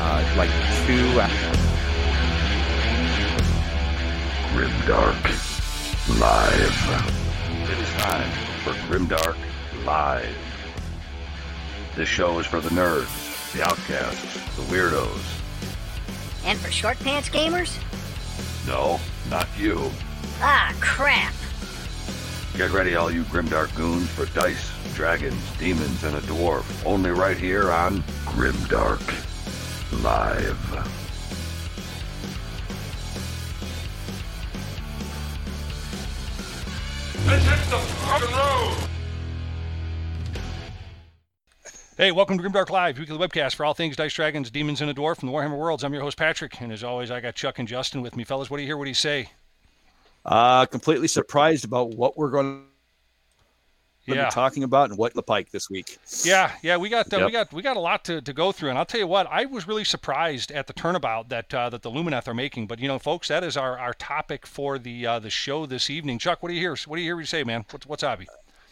uh, like two. Grimdark Live. It is time for Grimdark Live. This show is for the nerds, the outcasts, the weirdos. And for short pants gamers? No, not you. Ah, crap. Get ready, all you Grimdark goons, for dice, dragons, demons, and a dwarf. Only right here on Grimdark Live. Let's hit the fucking road! Hey, welcome to Grimdark Live, weekly webcast for all things Dice Dragons, Demons, and a Dwarf from the Warhammer Worlds. I'm your host, Patrick, and as always, I got Chuck and Justin with me. Fellas, what do you hear? What do you say? Uh, completely surprised about what we're going to Yeah. be talking about and what the pike this week. Yeah, yeah, we got uh, we got we got a lot to, to go through, and I'll tell you what, I was really surprised at the turnabout that uh, that the Lumineth are making. But you know, folks, that is our, our topic for the uh, the show this evening. Chuck, what do you hear? What do you hear? What you say, man? What's what's hobby?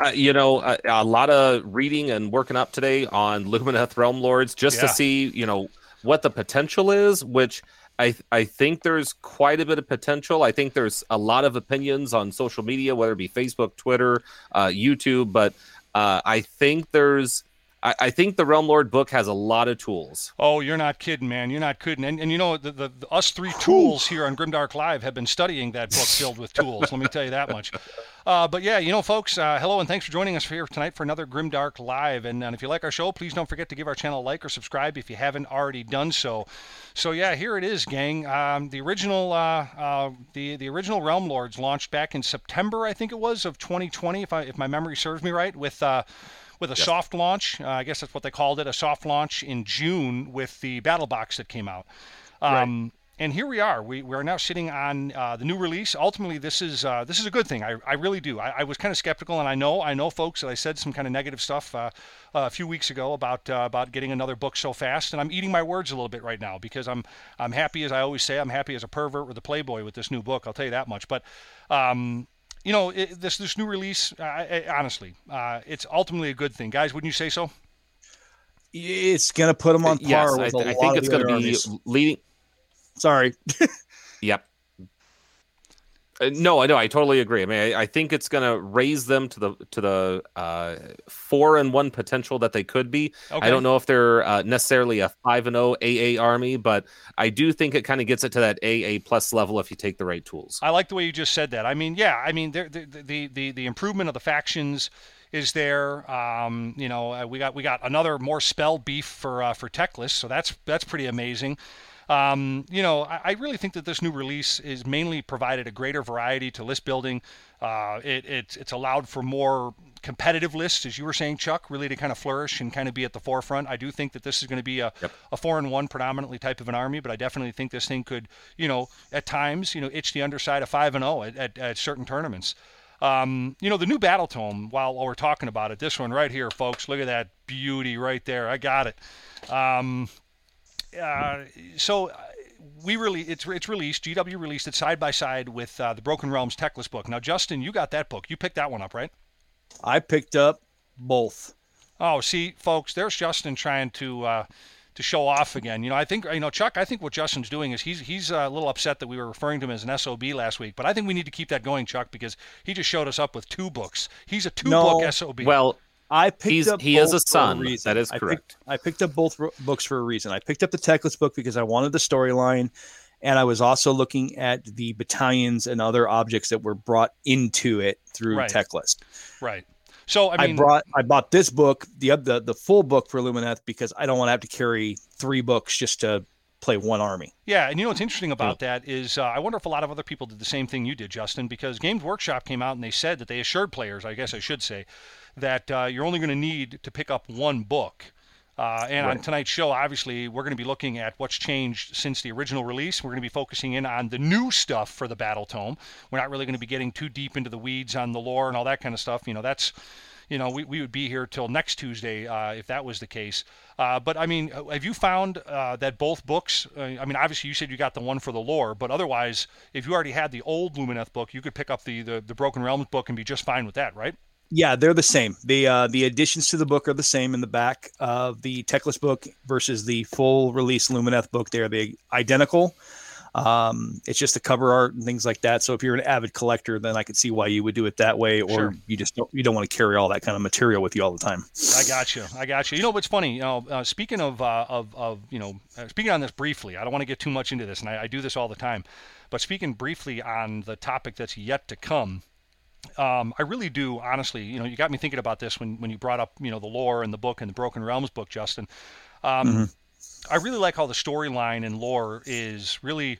Uh, you know, a, a lot of reading and working up today on Lumineth Realm Lords just Yeah. to see, you know, what the potential is, which I I think there's quite a bit of potential. I think there's a lot of opinions on social media, whether it be Facebook, Twitter, uh, YouTube, but uh, I think there's I, I think the Realm Lord book has a lot of tools. Oh, you're not kidding, man. You're not kidding. And, and you know, the, the, the us three tools here on Grimdark Live have been studying that book filled with tools. let me tell you that much. Uh, but yeah, you know, folks, uh, hello and thanks for joining us here tonight for another Grimdark Live. And, and if you like our show, please don't forget to give our channel a like or subscribe if you haven't already done so. So yeah, here it is, gang. Um, the original, uh, uh, the the original Realm Lords launched back in September, I think it was, of 2020, if I if my memory serves me right, with. Uh, with a soft launch. Uh, I guess that's what they called it, a soft launch in June with the battle box that came out. Um, And here we are. We, we are now sitting on uh, the new release. Ultimately, this is uh, this is a good thing. I, I really do. I, I was kind of skeptical, and I know I know folks that I said some kind of negative stuff uh, a few weeks ago about uh, about getting another book so fast, and I'm eating my words a little bit right now because I'm I'm happy as I always say. I'm happy as a pervert with a playboy with this new book. I'll tell you that much. But um, you know, it, this this new release, uh, I, I- honestly, uh, it's ultimately a good thing, guys. Wouldn't you say so? It's going to put them on par yes, with I, a th- I lot think of it's the going other to be armies. leading. Sorry. Yep. Uh, no, I know. I totally agree. I mean, I, I think it's going to raise them to the to the uh, four and one potential that they could be. Okay. I don't know if they're uh, necessarily a five and zero AA army, but I do think it kind of gets it to that AA plus level if you take the right tools. I like the way you just said that. I mean, yeah, I mean, the the the the improvement of the factions is there. Um, you know, uh, we got we got another more spell beef for uh, for Teclis, so that's that's pretty amazing. Um, you know, I, I really think that this new release is mainly provided a greater variety to list building. Uh, it, it it's allowed for more competitive lists, as you were saying, Chuck, really to kind of flourish and kind of be at the forefront. I do think that this is going to be a, a four and one predominantly type of an army, but I definitely think this thing could, you know, at times, you know, itch the underside of five and zero at, at, at certain tournaments. Um, you know, the new battle tome. While, while we're talking about it, this one right here, folks. Look at that beauty right there. I got it. Um, uh, so uh, we really it's it's released. GW released it side by side with uh, the Broken Realms Teclis book. Now, Justin, you got that book. You picked that one up, right? I picked up both. Oh, see, folks, there's Justin trying to uh, to show off again. You know, I think you know Chuck. I think what Justin's doing is he's he's uh, a little upset that we were referring to him as an SOB last week, but I think we need to keep that going, Chuck, because he just showed us up with two books. He's a two book No. book SOB. Well, I picked He's- up he is both a son. That is I picked- correct. I picked up both ro- books for a reason. I picked up the Teclis book because I wanted the storyline, and I was also looking at the battalions and other objects that were brought into it through Right. Teclis. right. So I I, brought I bought this book, the the the full book for Lumineth because I don't want to have to carry three books just to play one army. Yeah, and you know what's interesting about that is uh, I wonder if a lot of other people did the same thing you did, Justin, because Games Workshop came out and they said that they assured players, I guess I should say, that uh, you're only going to need to pick up one book. Uh, and on tonight's show, obviously, we're going to be looking at what's changed since the original release. We're going to be focusing in on the new stuff for the Battle Tome. We're not really going to be getting too deep into the weeds on the lore and all that kind of stuff. You know, that's you know, we, we would be here till next Tuesday uh, if that was the case. Uh, but I mean, uh, have you found uh, that both books? Uh, I mean, obviously you said you got the one for the lore, but otherwise, if you already had the old Lumineth book, you could pick up the the, the Broken Realms book and be just fine with that, right? Yeah, they're the same. The uh, the additions to the book are the same in the back of the Teclis book versus the full release Lumineth book. They're the identical. Um, it's just the cover art and things like that. So if you're an avid collector, then I could see why you would do it that way, or Sure. you just don't you don't want to carry all that kind of material with you all the time. I got you. I got you. You know what's funny? You know, uh, speaking of, uh, of of you know, uh, speaking on this briefly, I don't want to get too much into this, and I, I do this all the time. But speaking briefly on the topic that's yet to come, um, I really do honestly. You know, you got me thinking about this when when you brought up you know the lore and the book and the Broken Realms book, Justin. Um, I really like how the storyline and lore is really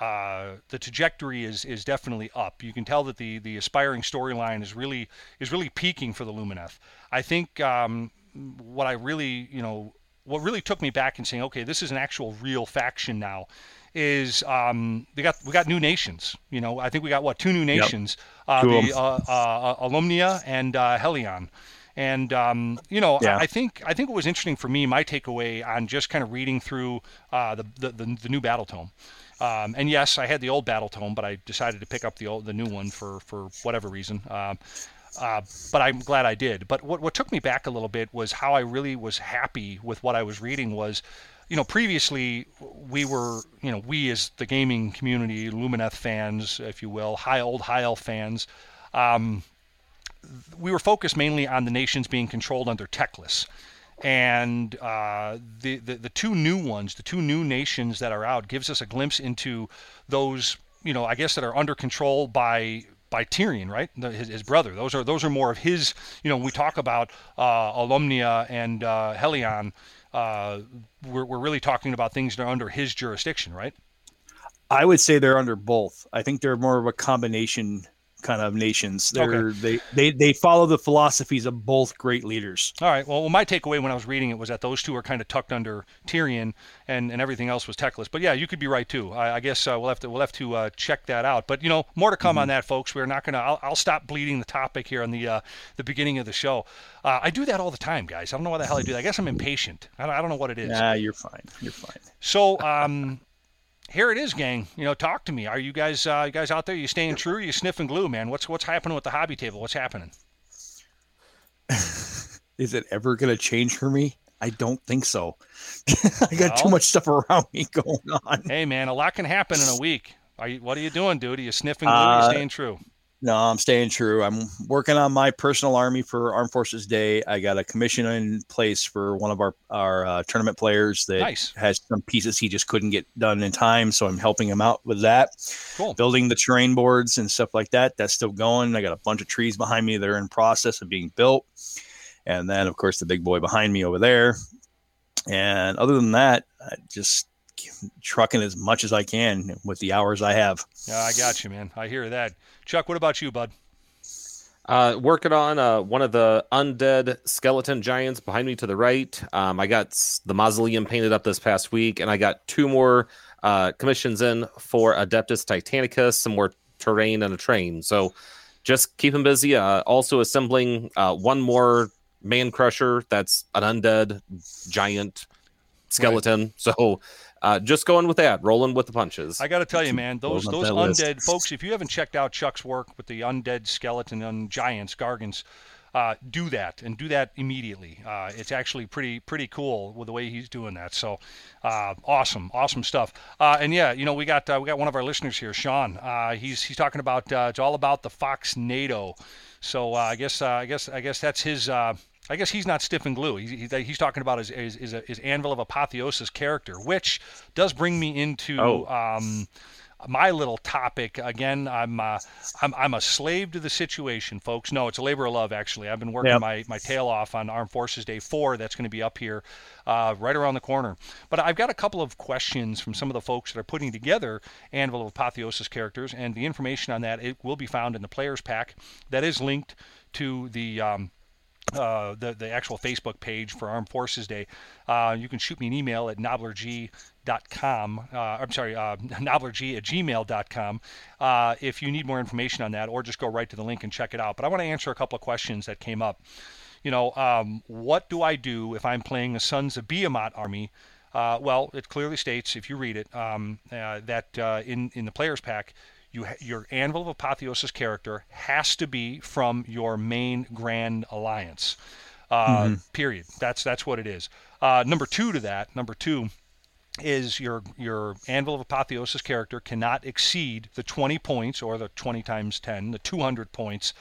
uh, the trajectory is is definitely up. You can tell that the the aspiring storyline is really is really peaking for the Lumineth. I think um, what I really you know what really took me back and saying, okay, this is an actual real faction now. Is um, we got we got new nations. You know, I think we got what two new nations, uh, of the uh, uh, Alumnia and uh, Helon. And um, you know, Yeah. I, I think I think it was interesting for me. My takeaway on just kind of reading through uh, the, the the the new battle tome. Um, and yes, I had the old battle tome, but I decided to pick up the old, the new one for for whatever reason. Um, uh, but I'm glad I did. But what what took me back a little bit was how I really was happy with what I was reading. Was you know previously we were you know we as the gaming community, Lumineth fans, if you will, high old high elf fans. Um, we were focused mainly on the nations being controlled under Teclis. And uh, the, the the two new ones, the two new nations that are out, gives us a glimpse into those, you know, I guess that are under control by by Tyrion, right? The, his, his brother. Those are those are more of his. You know, we talk about uh, Alumnia and uh, Helon, uh, we're we're really talking about things that are under his jurisdiction, right? I would say they're under both. I think they're more of a combination kind of nations. They're they, they they follow the philosophies of both great leaders. All right. Well, well, my takeaway when I was reading it was that those two are kind of tucked under Tyrion, and, and everything else was Teclis. But yeah, you could be right too. I, I guess uh, we'll have to we'll have to uh, check that out. But you know, more to come on that, folks. We're not gonna. I'll, I'll stop bleeding the topic here on the uh, the beginning of the show. Uh, I do that all the time, guys. I don't know why the hell I do that. I guess I'm impatient. I don't, I don't know what it is. Nah, you're fine. You're fine. So um, here it is, gang. You know, talk to me. Are you guys uh, you guys out there? You staying true? Or you sniffing glue, man? What's what's happening with the hobby table? What's happening? Is it ever going to change for me? I don't think so. I got too much stuff around me going on. Hey, man, a lot can happen in a week. Are you? What are you doing, dude? Are you sniffing glue? or Uh, you staying true? No, I'm staying true. I'm working on my personal army for Armed Forces Day. I got a commission in place for one of our our uh, tournament players that Nice. has some pieces he just couldn't get done in time, so I'm helping him out with that. Cool. Building the terrain boards and stuff like that. That's still going. I got a bunch of trees behind me that are in process of being built, and then of course the big boy behind me over there. And other than that, I just trucking as much as I can with the hours I have. Yeah, I got you, man. I hear that. Chuck, what about you, bud? Uh, working on uh, one of the undead skeleton giants behind me to the right. Um, I got the mausoleum painted up this past week, and I got two more uh, commissions in for Adeptus Titanicus, some more terrain and a train. So just keep them busy. Uh, also assembling uh, one more man crusher that's an undead giant skeleton. So uh, just going with that, rolling with the punches. I got to tell you, man, those those that list. undead folks. If you haven't checked out Chuck's work with the undead skeleton and giants, gargants, uh, do that and do that immediately. Uh, it's actually pretty pretty cool with the way he's doing that. So uh, awesome, awesome stuff. Uh, and yeah, you know we got uh, we got one of our listeners here, Sean. Uh, he's he's talking about uh, it's all about the Fox NATO. So uh, I guess uh, I guess I guess that's his. I guess he's not stiff and glue. He's, he- he's talking about his, his, his, his Anvil of Apotheosis character, which does bring me into Oh. um, my little topic. Again, I'm, uh, I'm I'm a slave to the situation, folks. No, it's a labor of love, actually. I've been working Yep. my, my tail off on Armed Forces Day 4. That's going to be up here uh, right around the corner. But I've got a couple of questions from some of the folks that are putting together Anvil of Apotheosis characters, and the information on that it will be found in the players pack. That is linked to the um, uh, the, the actual Facebook page for Armed Forces Day. Uh, you can shoot me an email at noblerg.com. Uh, I'm sorry, uh, at gmail.com uh, if you need more information on that, or just go right to the link and check it out. But I want to answer a couple of questions that came up. You know, um, what do I do if I'm playing the Sons of Behemat army? Uh, well, it clearly states, if you read it, um, uh, that uh, in in the players pack, you ha- your Anvil of Apotheosis character has to be from your main Grand Alliance. Uh, Period. That's that's what it is. Uh, number two to that. Number two is your your Anvil of Apotheosis character cannot exceed the 20 points or the 20 times 10, the 200 points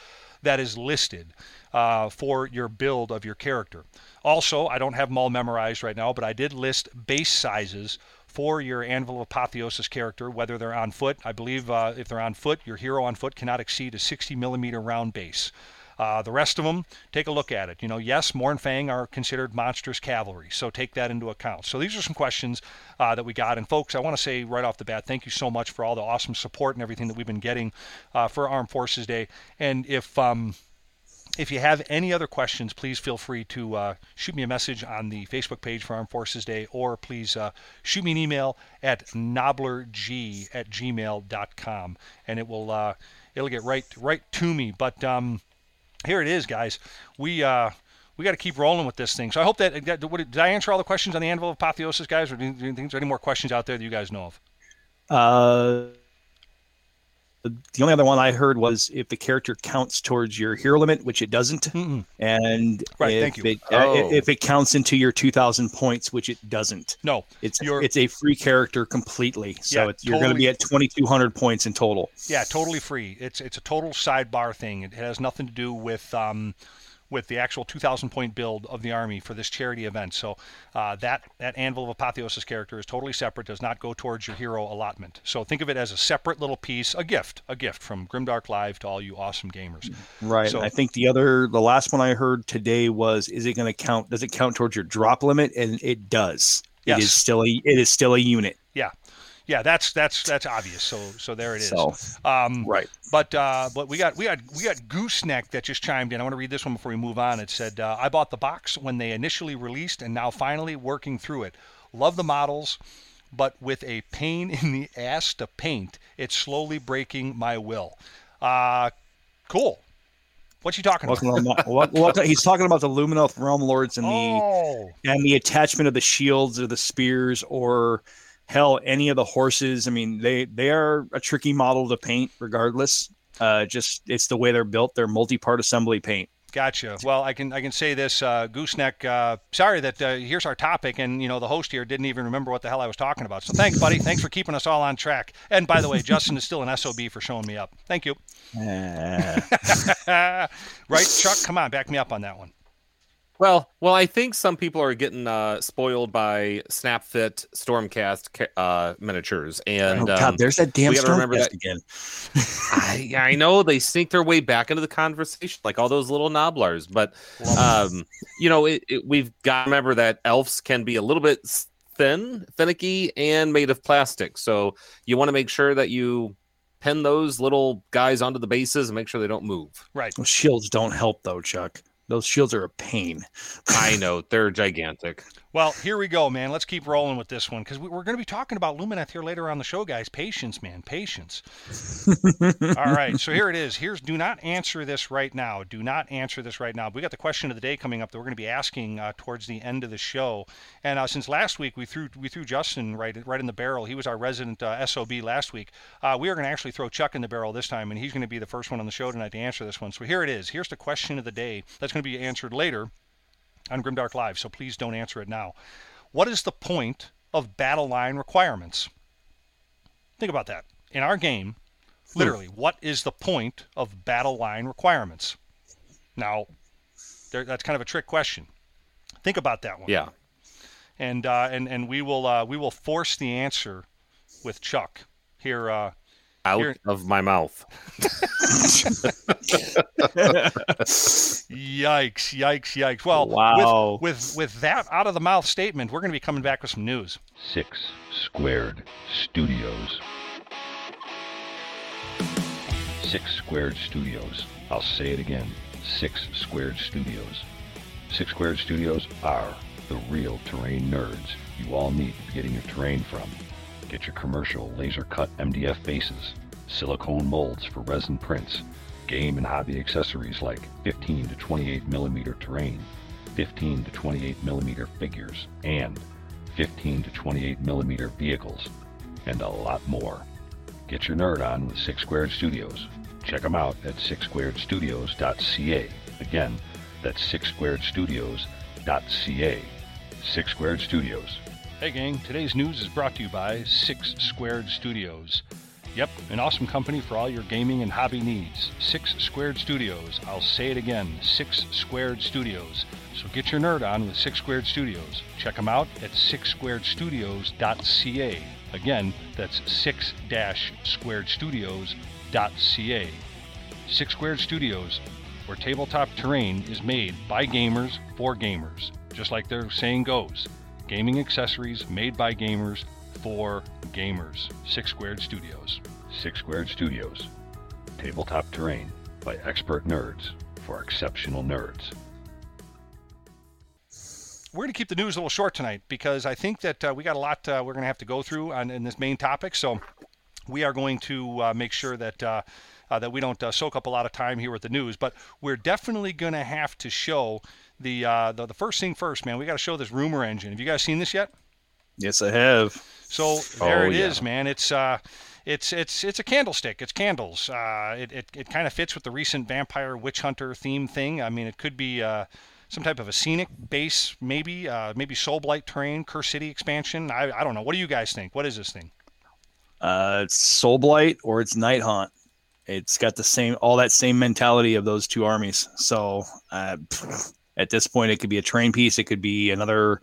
that is listed uh, for your build of your character. Also, I don't have them all memorized right now, but I did list base sizes for your Anvil of Apotheosis character, whether they're on foot. I believe uh, if they're on foot, your hero on foot cannot exceed a 60 millimeter round base. Uh, the rest of them, take a look at it. You know, yes, Mournfang are considered monstrous cavalry, so take that into account. So these are some questions uh, that we got. And folks, I want to say right off the bat, thank you so much for all the awesome support and everything that we've been getting uh, for Armed Forces Day. And if um, if you have any other questions, please feel free to uh, shoot me a message on the Facebook page for Armed Forces Day, or please uh, shoot me an email at noblerg at gmail.com, and it will uh, it'll get right right to me. But um, here it is, guys. We uh, we got to keep rolling with this thing. So I hope that, that what, did I answer all the questions on the Anvil of Apotheosis, guys, or do you, do you think any more questions out there that you guys know of? Uh, the only other one I heard was if the character counts towards your hero limit, which it doesn't, Mm-mm. and Right, if thank you. It, uh, Oh. if it counts into your 2,000 points, which it doesn't. No, It's You're- it's a free character completely, so Yeah, it's, you're going to be at 2,200 points in total. Yeah, totally free. It's it's a total sidebar thing. It has nothing to do with um, with the actual 2,000 point build of the army for this charity event. So uh, that that Anvil of Apotheosis character is totally separate. Does not go towards your hero allotment. So think of it as a separate little piece, a gift, a gift from Grimdark Live to all you awesome gamers. Right. So- I think the other, the last one I heard today was, is it going to count? Does it count towards your drop limit? And it does. Yes. It is still a it is still a unit. Yeah, yeah, that's that's that's obvious. So so there it is. So Um, right. But uh, but we got we got we got Gooseneck that just chimed in. I want to read this one before we move on. It said, uh, "I bought the box when they initially released, and now finally working through it. Love the models, but with a pain in the ass to paint, it's slowly breaking my will." Uh, cool. What's he talking about? On- wel- he's talking about the Lumineth Realm Lords and the Oh, and the attachment of the shields or the spears or hell any of the horses. I mean, they they are a tricky model to paint regardless. Uh, just it's the way they're built. They're multi-part assembly paint. Gotcha. Well, I can I can say this, uh, Gooseneck. Uh, sorry that uh, here's our topic, and you know the host here didn't even remember what the hell I was talking about. So thanks, buddy. Thanks for keeping us all on track. And by the way, Justin is still an sob for showing me up. Thank you. Right, Chuck? Come on, back me up on that one. Well, well, I think some people are getting uh, spoiled by SnapFit Stormcast uh, miniatures, and oh God, um, there's that damn we gotta remember Stormcast again. I, I know they sneak their way back into the conversation, like all those little nobblers. But um, you know, it, it, we've got to remember that elves can be a little bit thin, finicky, and made of plastic. So you want to make sure that you pin those little guys onto the bases and make sure they don't move. Right. Those shields don't help though, Chuck. Those shields are a pain. I know they're gigantic. Well, here we go, man. Let's keep rolling with this one because we, we're going to be talking about Lumineth here later on the show, guys. Patience, man. Patience. All right. So here it is. Here's do not answer this right now. Do not answer this right now. We got the question of the day coming up that we're going to be asking uh, towards the end of the show. And uh, since last week we threw we threw Justin right right in the barrel. He was our resident uh, sob last week. Uh, we are going to actually throw Chuck in the barrel this time, and he's going to be the first one on the show tonight to answer this one. So here it is. Here's the question of the day. That's going to be answered later on Grimdark Live, so please don't answer it now. What is the point of battle line requirements? Think about that. In our game, literally, what is the point of battle line requirements? Now, there, that's kind of a trick question. Think about that one. Yeah. And uh, and and we will uh, we will force the answer with Chuck here. Uh, Out Here- of my mouth. yikes! Yikes! Yikes! Well, Wow. with, with with that out of the mouth statement, we're going to be coming back with some news. Six Squared Studios. Six Squared Studios. I'll say it again. Six Squared Studios. Six Squared Studios are the real terrain nerds you all need to be getting your terrain from. Get your commercial laser cut MDF bases, silicone molds for resin prints, game and hobby accessories like 15 to 28 millimeter terrain, 15 to 28 millimeter figures, and 15 to 28 millimeter vehicles, and a lot more. Get your nerd on with Six Squared Studios. Check them out at sixsquaredstudios.ca. Again, that's sixsquaredstudios.ca. Six Squared Studios. Hey, gang, today's news is brought to you by Six Squared Studios. Yep, an awesome company for all your gaming and hobby needs. Six Squared Studios. I'll say it again Six Squared Studios. So get your nerd on with Six Squared Studios. Check them out at sixsquaredstudios.ca. Again, that's six squared squaredstudios.ca. Six Squared Studios, where tabletop terrain is made by gamers for gamers. Just like their saying goes gaming accessories made by gamers for gamers. Six Squared Studios. Six Squared Studios. Tabletop terrain by expert nerds for exceptional nerds. We're going to keep the news a little short tonight because I think that uh, we got a lot uh, we're going to have to go through on in this main topic. So we are going to uh, make sure that uh, uh, that we don't uh, soak up a lot of time here with the news. But we're definitely going to have to show the, the the first thing first, man. We got to show this rumor engine. Have you guys seen this yet? Yes, I have. So there Oh, it is, yeah. man. It's uh, it's it's it's a candlestick. It's candles. Uh, it it, it kind of fits with the recent vampire witch hunter theme thing. I mean, it could be uh, some type of a scenic base, maybe uh, maybe Soul Blight terrain, Curse City expansion. I I don't know. What do you guys think? What is this thing? Uh, it's Soul Blight or it's Night Haunt. It's got the same, all that same mentality of those two armies. So uh, at this point, it could be a train piece. It could be another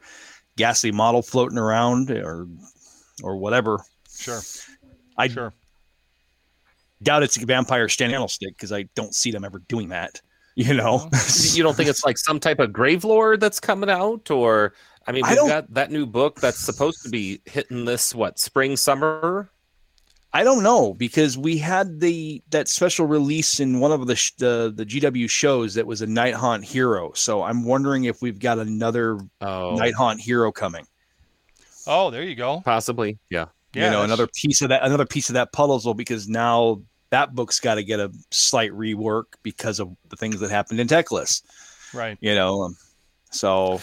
ghastly model floating around, or or whatever. Sure, I sure. doubt it's a vampire stand stick because I don't see them ever doing that. You know, mm-hmm. you don't think it's like some type of grave lord that's coming out or i mean we've don't- got that new book that's supposed to be hitting this what spring summer I don't know because we had the that special release in one of the sh- the the GW shows that was a Night Haunt hero. So I'm wondering if we've got another oh Night Haunt hero coming. Oh, there you go. possibly yeah Yeah, you know, another piece of that another piece of that puzzle because now that book's got to get a slight rework because of the things that happened in Teclis. right. You know, um, so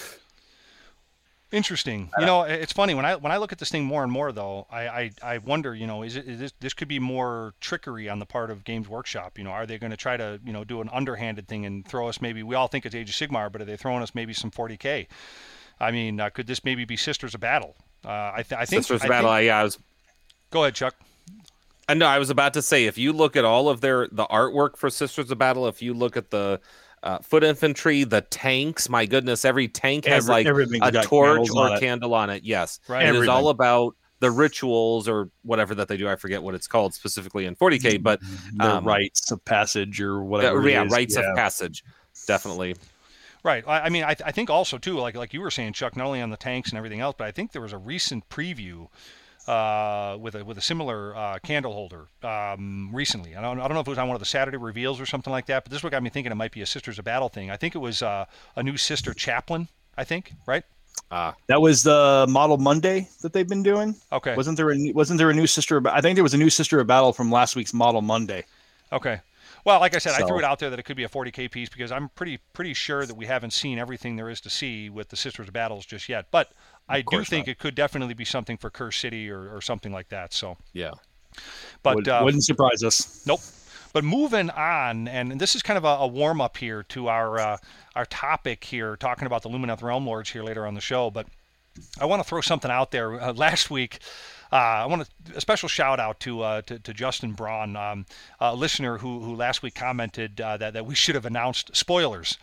Interesting. You know, it's funny when I when I look at this thing more and more, though. I I, I wonder, you know, is it is this this could be more trickery on the part of Games Workshop? You know, are they going to try to you know do an underhanded thing and throw us maybe we all think it's Age of Sigmar, but are they throwing us maybe some 40k? I mean, uh, could this maybe be Sisters of Battle? Uh, I, th- I think. sisters I battle think- I, yeah i was go ahead, Chuck. I know I was about to say if you look at all of their the artwork for Sisters of Battle, if you look at the uh, foot infantry, the tanks, my goodness, every tank has Every- like a torch or it. candle on it. Yes, Right. It is all about the rituals or whatever that they do. I forget what it's called specifically in 40k, but the Um, rites of passage or uh, whatever. yeah, is. rites Yeah. of passage, definitely. Right. I, I mean, I, I think also too, like like you were saying, Chuck, not only on the tanks and everything else, but I think there was a recent preview uh, with a with a similar uh, candle holder um, recently. I don't I don't know if it was on one of the Saturday reveals or something like that, but this is what got me thinking it might be a Sisters of Battle thing. I think it was uh, a new sister chaplain. I think right. Uh, That was the Model Monday that they've been doing. Okay. Wasn't there a new- wasn't there a new sister? of- I think there was a new sister of battle from last week's Model Monday. Okay. Well, like I said, I threw it out there that it could be a 40k piece because I'm pretty pretty sure that we haven't seen everything there is to see with the Sisters of Battles just yet. But I do think not. it could definitely be something for Curse City or, or something like that. So, yeah. but Would, uh, wouldn't surprise us. Nope. But moving on, and this is kind of a, a warm up here to our uh, our topic here, talking about the Lumineth Realm Lords here later on the show. But I want to throw something out there. Uh, last week, uh, I want to, a special shout out to uh, to, to Justin Braun, um, a listener who, who last week commented uh, that, that we should have announced spoilers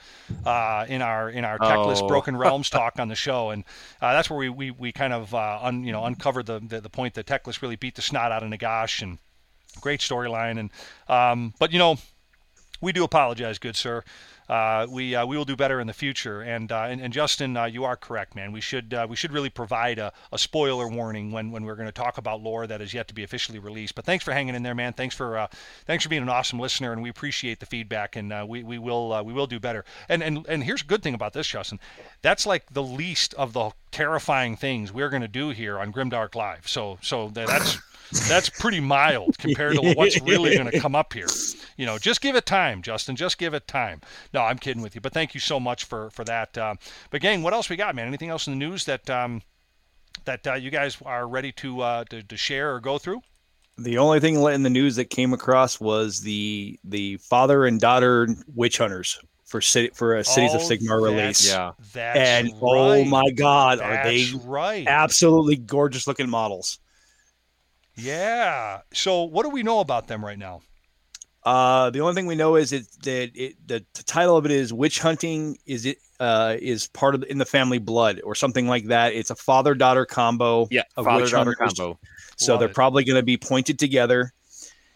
uh, in our in our Teclis Oh. Broken Realms talk on the show, and uh, that's where we, we, we kind of uh, un, you know uncovered the, the the point that Teclis really beat the snot out of Nagash and great storyline. And um, but you know we do apologize good sir we uh, we will do better in the future. And uh, and, and Justin uh, you are correct man. We should uh, we should really provide a, a spoiler warning when, when we're going to talk about lore that is yet to be officially released. But thanks for hanging in there man. Thanks for uh, thanks for being an awesome listener and we appreciate the feedback and uh, we, we will uh, we will do better. And and and here's a good thing about this Justin. That's like the least of the terrifying things we're going to do here on Grimdark Live so so that's that's pretty mild compared to what's really going to come up here. You know, just give it time, Justin. Just give it time. No, I'm kidding with you, but thank you so much for for that. Uh, but gang, what else we got, man? Anything else in the news that um, that uh, you guys are ready to, uh, to to share or go through? The only thing in the news that came across was the the father and daughter witch hunters for city for a Cities of Oh, Sigmar release. Yeah. That's and right. oh my god, are they right. absolutely gorgeous looking models? Yeah. So what do we know about them right now? Uh, the only thing we know is it, that it, the, the title of it is witch hunting. Is it uh, is part of the, in the family blood or something like that? It's a father daughter combo. Yeah. Father daughter combo. So Love they're it. probably going to be pointed together.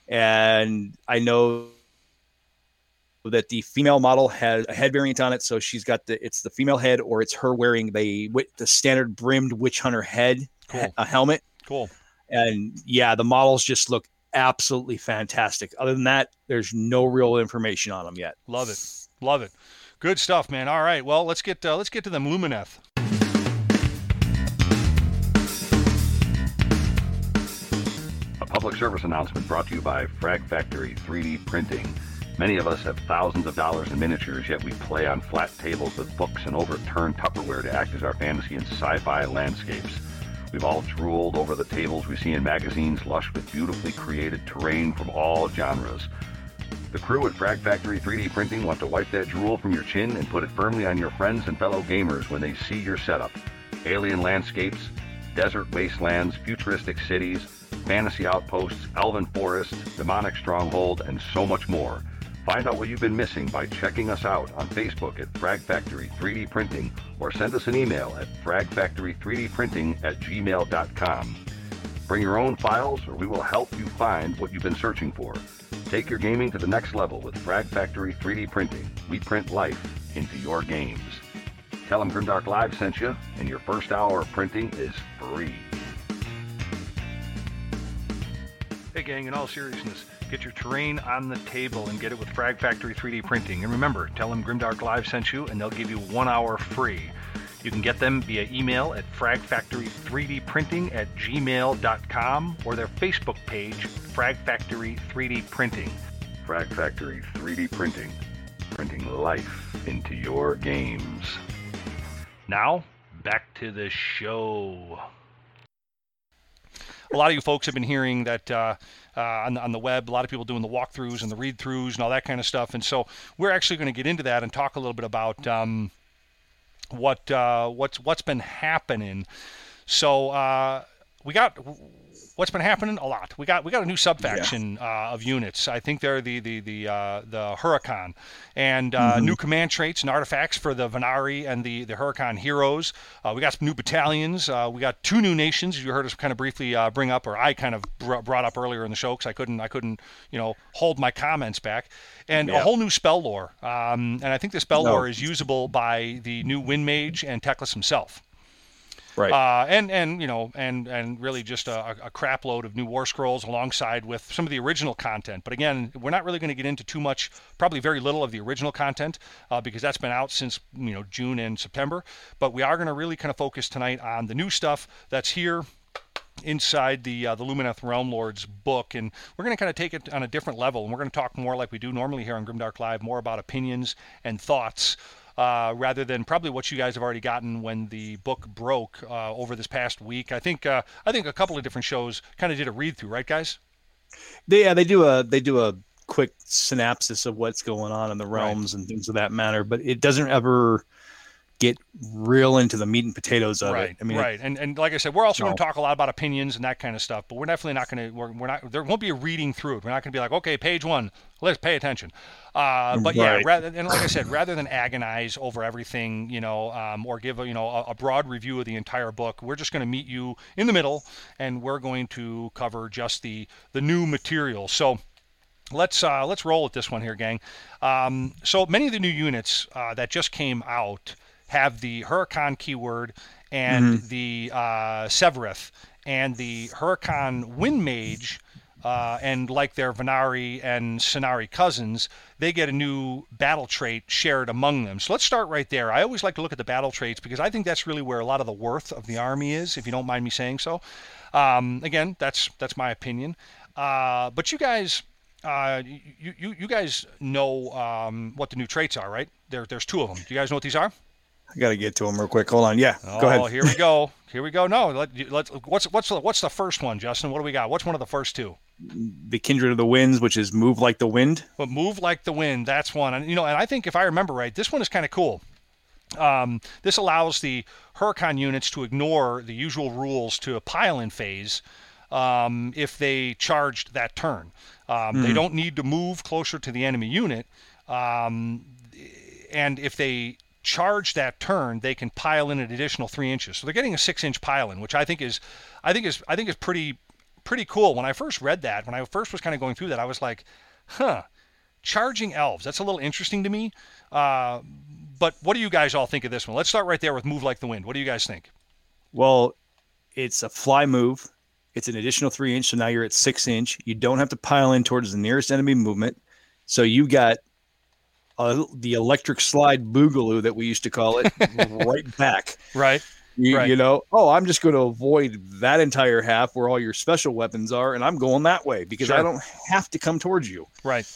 And I know that the female model has a head variant on it. So she's got the it's the female head, or it's her wearing the wi- the standard brimmed witch hunter head Cool. a helmet. Cool. And yeah, the models just look absolutely fantastic. Other than that, there's no real information on them yet. Love it. Love it. Good stuff, man. All right. Well, let's get uh, let's get to them Lumineth. A public service announcement brought to you by Frag Factory 3D Printing. Many of us have thousands of dollars in miniatures, yet we play on flat tables with books and overturned Tupperware to act as our fantasy and sci-fi landscapes. We've all drooled over the tables we see in magazines lush with beautifully created terrain from all genres. The crew at Frag Factory 3D Printing want to wipe that drool from your chin and put it firmly on your friends and fellow gamers when they see your setup. Alien landscapes, desert wastelands, futuristic cities, fantasy outposts, elven forests, demonic stronghold, and so much more. Find out what you've been missing by checking us out on Facebook at Frag Factory 3D Printing or send us an email at fragfactory3dprinting at gmail.com. Bring your own files or we will help you find what you've been searching for. Take your gaming to the next level with Frag Factory 3D Printing. We print life into your games. Tell them Grimdark Live sent you, and your first hour of printing is free. Hey, gang, in all seriousness, get your terrain on the table and get it with Frag Factory 3D Printing. And remember, tell them Grimdark Live sent you, and they'll give you one hour free. You can get them via email at fragfactory3dprinting at gmail.com or their Facebook page, Frag Factory 3D Printing. Frag Factory 3D Printing. Printing life into your games. Now, back to the show. A lot of you folks have been hearing that uh, uh, on, the, on the web, a lot of people doing the walkthroughs and the read throughs and all that kind of stuff. And so we're actually going to get into that and talk a little bit about um, what uh, what's what's been happening. So uh, we got what's been happening a lot. We got we got a new subfaction uh, of units. I think they're the the the uh, the Huracan, and uh, new command traits and artifacts for the Venari and the the Huracan heroes. Uh, we got some new battalions. Uh, we got two new nations. You heard us kind of briefly uh, bring up, or I kind of br- brought up earlier in the show because I couldn't I couldn't you know hold my comments back. And a whole new spell lore. Um, and I think the spell No. lore is usable by the new Wind Mage and Teclis himself Right. uh, and and you know and and really just a, a crap load of new war scrolls alongside with some of the original content. But again, we're not really going to get into too much, probably very little of the original content uh, because that's been out since you know June and September. But we are going to really kind of focus tonight on the new stuff that's here inside the uh, the Lumineth Realm Lords book, and we're going to kind of take it on a different level, and we're going to talk more like we do normally here on Grimdark Live, more about opinions and thoughts. Uh, rather than probably what you guys have already gotten when the book broke uh, over this past week, I think uh, I think a couple of different shows kind of did a read through, right, guys? they, yeah, they do a they do a quick synopsis of what's going on in the Right. realms and things of that matter, but it doesn't ever get real into the meat and potatoes of right, it. I mean, right, and and like I said, we're also going to talk a lot about opinions and that kind of stuff, but we're definitely not going to. We're, we're not. There won't be a reading through it. We're not going to be like, okay, page one, let's pay attention. Uh, but yeah, rather and like I said, rather than agonize over everything, you know, um, or give a, you know a, a broad review of the entire book, we're just going to meet you in the middle, and we're going to cover just the the new material. So let's uh, let's roll with this one here, gang. Um, so many of the new units uh, that just came out have the Huracan keyword and the uh, Sevireth and the Huracan Wind Mage. Uh, and like their Venari and Sonari cousins, they get a new battle trait shared among them. So let's start right there. I always like to look at the battle traits because I think that's really where a lot of the worth of the army is, if you don't mind me saying so. Um, again, that's that's my opinion. Uh, but you guys, uh, you, you you guys know um, what the new traits are, right? There, there's two of them. Do you guys know what these are? I got to get to them real quick. Hold on. Yeah, Oh, go ahead. here we go. Here we go. No, let, let's. What's what's the, what's the first one, Justin? What do we got? What's one of the first two? The Kindred of the Winds, which is move like the wind. But move like the wind. That's one. And you know, and I think if I remember right, this one is kind of cool. Um, this allows the Huracan units to ignore the usual rules to a pile-in phase um, if they charged that turn. Um, They don't need to move closer to the enemy unit, um, and if they charge that turn, they can pile in an additional three inches. So they're getting a six-inch pile-in, which I think is, I think is, I think is pretty, pretty cool. When I first read that, when I first was kind of going through that, I was like, huh, charging elves. That's a little interesting to me. Uh, but what do you guys all think of this one? Let's start right there with move like the wind. What do you guys think? Well, it's a fly move. It's an additional three inch, so now you're at six inch. You don't have to pile in towards the nearest enemy movement. So you got uh, the electric slide boogaloo that we used to call it right back. Right. You, Right. you know, oh, I'm just going to avoid that entire half where all your special weapons are, and I'm going that way because I don't have to come towards you. Right.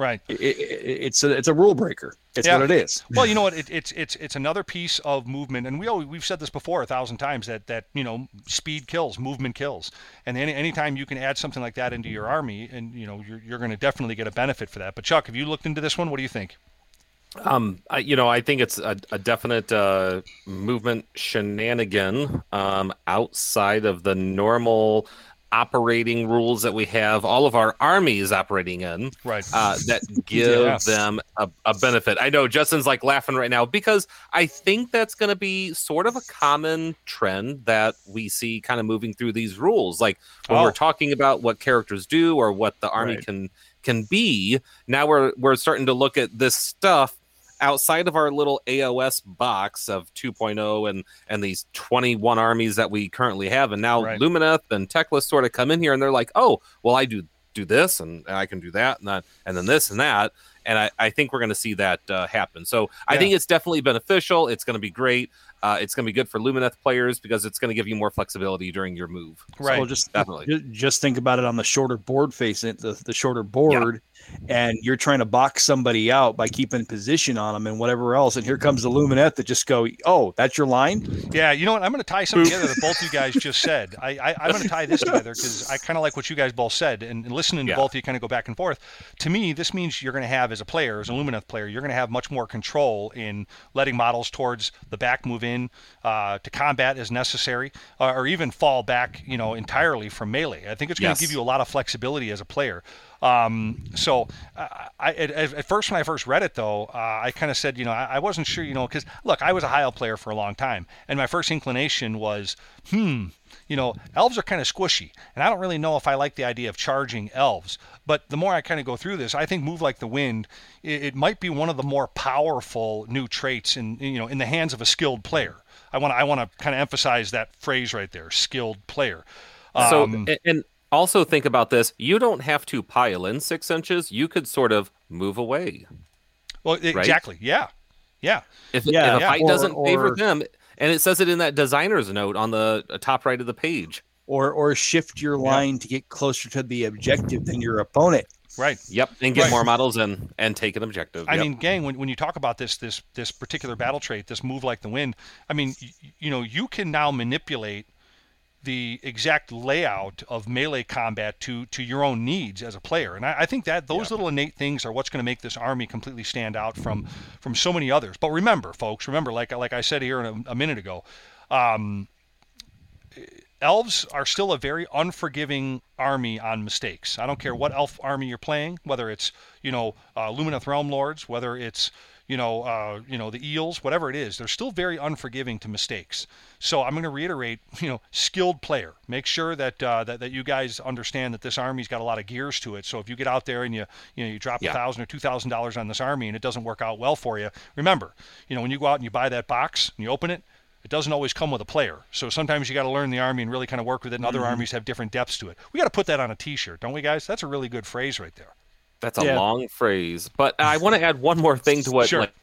Right. It, it, it's a it's a rule breaker. It's Yeah. what it is. Well, you know what? It, it's it's it's another piece of movement, and we always, we've said this before a thousand times that that you know speed kills, movement kills, and any anytime you can add something like that into your army, and you know you're you're going to definitely get a benefit for that. But Chuck, have you looked into this one? What do you think? Um, I, you know, I think it's a, a definite uh, movement shenanigan um, outside of the normal operating rules that we have all of our armies operating in Right. uh, that give Yes. them a, a benefit. I know Justin's like laughing right now because I think that's going to be sort of a common trend that we see kind of moving through these rules. Like when Oh. we're talking about what characters do or what the army Right. can can be, now we're we're starting to look at this stuff outside of our little AOS box of 2.0 and and these 21 armies that we currently have and now Right. Lumineth and Teclis sort of come in here and they're like, "Oh, well I do do this and, and I can do that and that and then this and that." And I, I think we're going to see that uh, happen. So I think it's definitely beneficial. It's going to be great. Uh, it's going to be good for Lumineth players because it's going to give you more flexibility during your move. So, Right. Well, just definitely. just think about it on the shorter board face, the, the shorter board, and you're trying to box somebody out by keeping position on them and whatever else. And here comes the Lumineth that just go, oh, that's your line. Yeah, you know what? I'm going to tie something together that both you guys just said. I, I, I'm going to tie this together because I kind of like what you guys both said, and, and listening to Yeah. both of you kind of go back and forth. To me, this means you're going to have, as a player, as a Lumineth player, you're going to have much more control in letting models towards the back move in uh, to combat as necessary, uh, or even fall back, you know, entirely from melee. I think it's going to Yes. give you a lot of flexibility as a player. Um, so uh, I, at, at first, when I first read it, though, uh, I kind of said, you know, I, I wasn't sure, you know, because look, I was a high elf player for a long time, and my first inclination was, hmm, you know, elves are kind of squishy, and I don't really know if I like the idea of charging elves. But the more I kind of go through this, I think move like the wind, it, it might be one of the more powerful new traits in you know in the hands of a skilled player. I want to I want to kind of emphasize that phrase right there, skilled player. So Um, and, and also think about this: you don't have to pile in six inches. You could sort of move away. well, exactly, yeah, yeah. If, Yeah, if a yeah. fight Or- doesn't favor or- them, and it says it in that designer's note on the uh, top right of the page. Or, or shift your line to get closer to the objective than your opponent. Right. Yep, and get Right. more models and and take an objective. I Yep. mean, gang, when, when you talk about this this this particular battle trait, this move like the wind, I mean, y- you know, you can now manipulate the exact layout of melee combat to to your own needs as a player, and I, I think that those little innate things are what's going to make this army completely stand out from from so many others. But remember, folks, remember, like like I said here a, a minute ago, um, elves are still a very unforgiving army on mistakes. I don't care what elf army you're playing, whether it's you know uh, Lumineth Realm Lords, whether it's you know uh, you know the eels, whatever it is, they're still very unforgiving to mistakes. So I'm going to reiterate, you know, skilled player. Make sure that uh, that that you guys understand that this army's got a lot of gears to it. So if you get out there and you you know you drop a Yeah. thousand or two thousand dollars on this army and it doesn't work out well for you, remember, you know when you go out and you buy that box and you open it, it doesn't always come with a player. So sometimes you got to learn the army and really kind of work with it, and other armies have different depths to it. We got to put that on a T-shirt, don't we, guys? That's a really good phrase right there. That's a Yeah. long phrase, but I want to add one more thing to what Sure. like,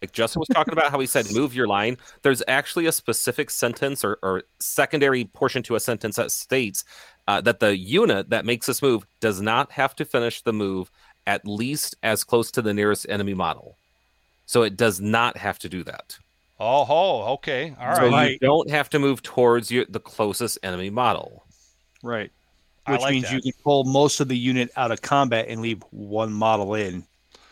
like Justin was talking about, how he said move your line. There's actually a specific sentence or, or secondary portion to a sentence that states uh, that the unit that makes this move does not have to finish the move at least as close to the nearest enemy model. so it does not have to do that. Oh, ho, okay, all so right. Right. you don't have to move towards your, the closest enemy model. Right. I Which like means that. you can pull most of the unit out of combat and leave one model in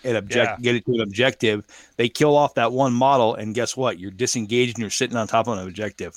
and object Yeah. get it to an objective. They kill off that one model, and guess what? You're disengaged and you're sitting on top of an objective.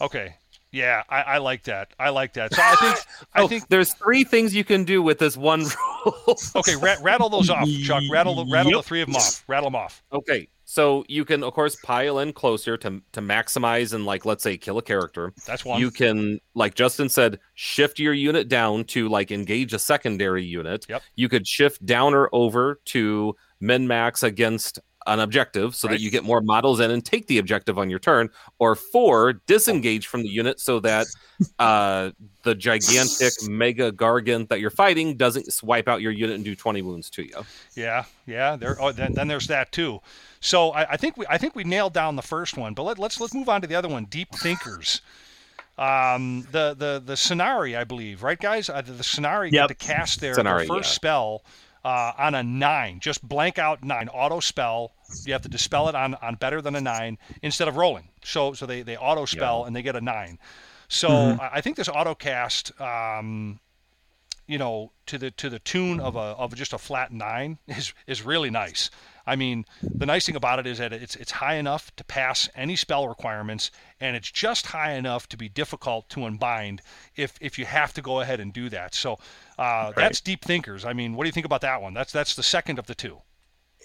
Okay, yeah, I, I like that. I like that. So I think I Oh, think there's three things you can do with this one rule. okay. Rat, rattle those off, Chuck. Rattle the rattle the three of them off. Rattle them off. okay, so you can of course pile in closer to to maximize and like let's say kill a character. That's one. You can, like Justin said, shift your unit down to like engage a secondary unit. Yep. You could shift down or over to min max against an objective so Right. that you get more models in and take the objective on your turn. Or four, disengage from the unit so that uh, the gigantic mega gargant that you're fighting doesn't swipe out your unit and do 20 wounds to you. Yeah, yeah. There. Oh, then, then there's that too. So I, I think we I think we nailed down the first one, but let, let's let's move on to the other one. Deep thinkers. Um, the the the Scinari, I believe, right, guys? Uh, the, the Scinari Yep. get to cast their, their Scinari, first yeah. spell uh, on a nine, just blank out nine, auto spell. You have to dispel it on on better than a nine instead of rolling. So so they they auto spell and they get a nine. So I, I think this auto cast. Um, you know, to the to the tune of a of just a flat nine is is really nice. I mean, the nice thing about it is that it's it's high enough to pass any spell requirements, and it's just high enough to be difficult to unbind if if you have to go ahead and do that. So uh, that's deep thinkers. I mean, what do you think about that one? That's that's the second of the two.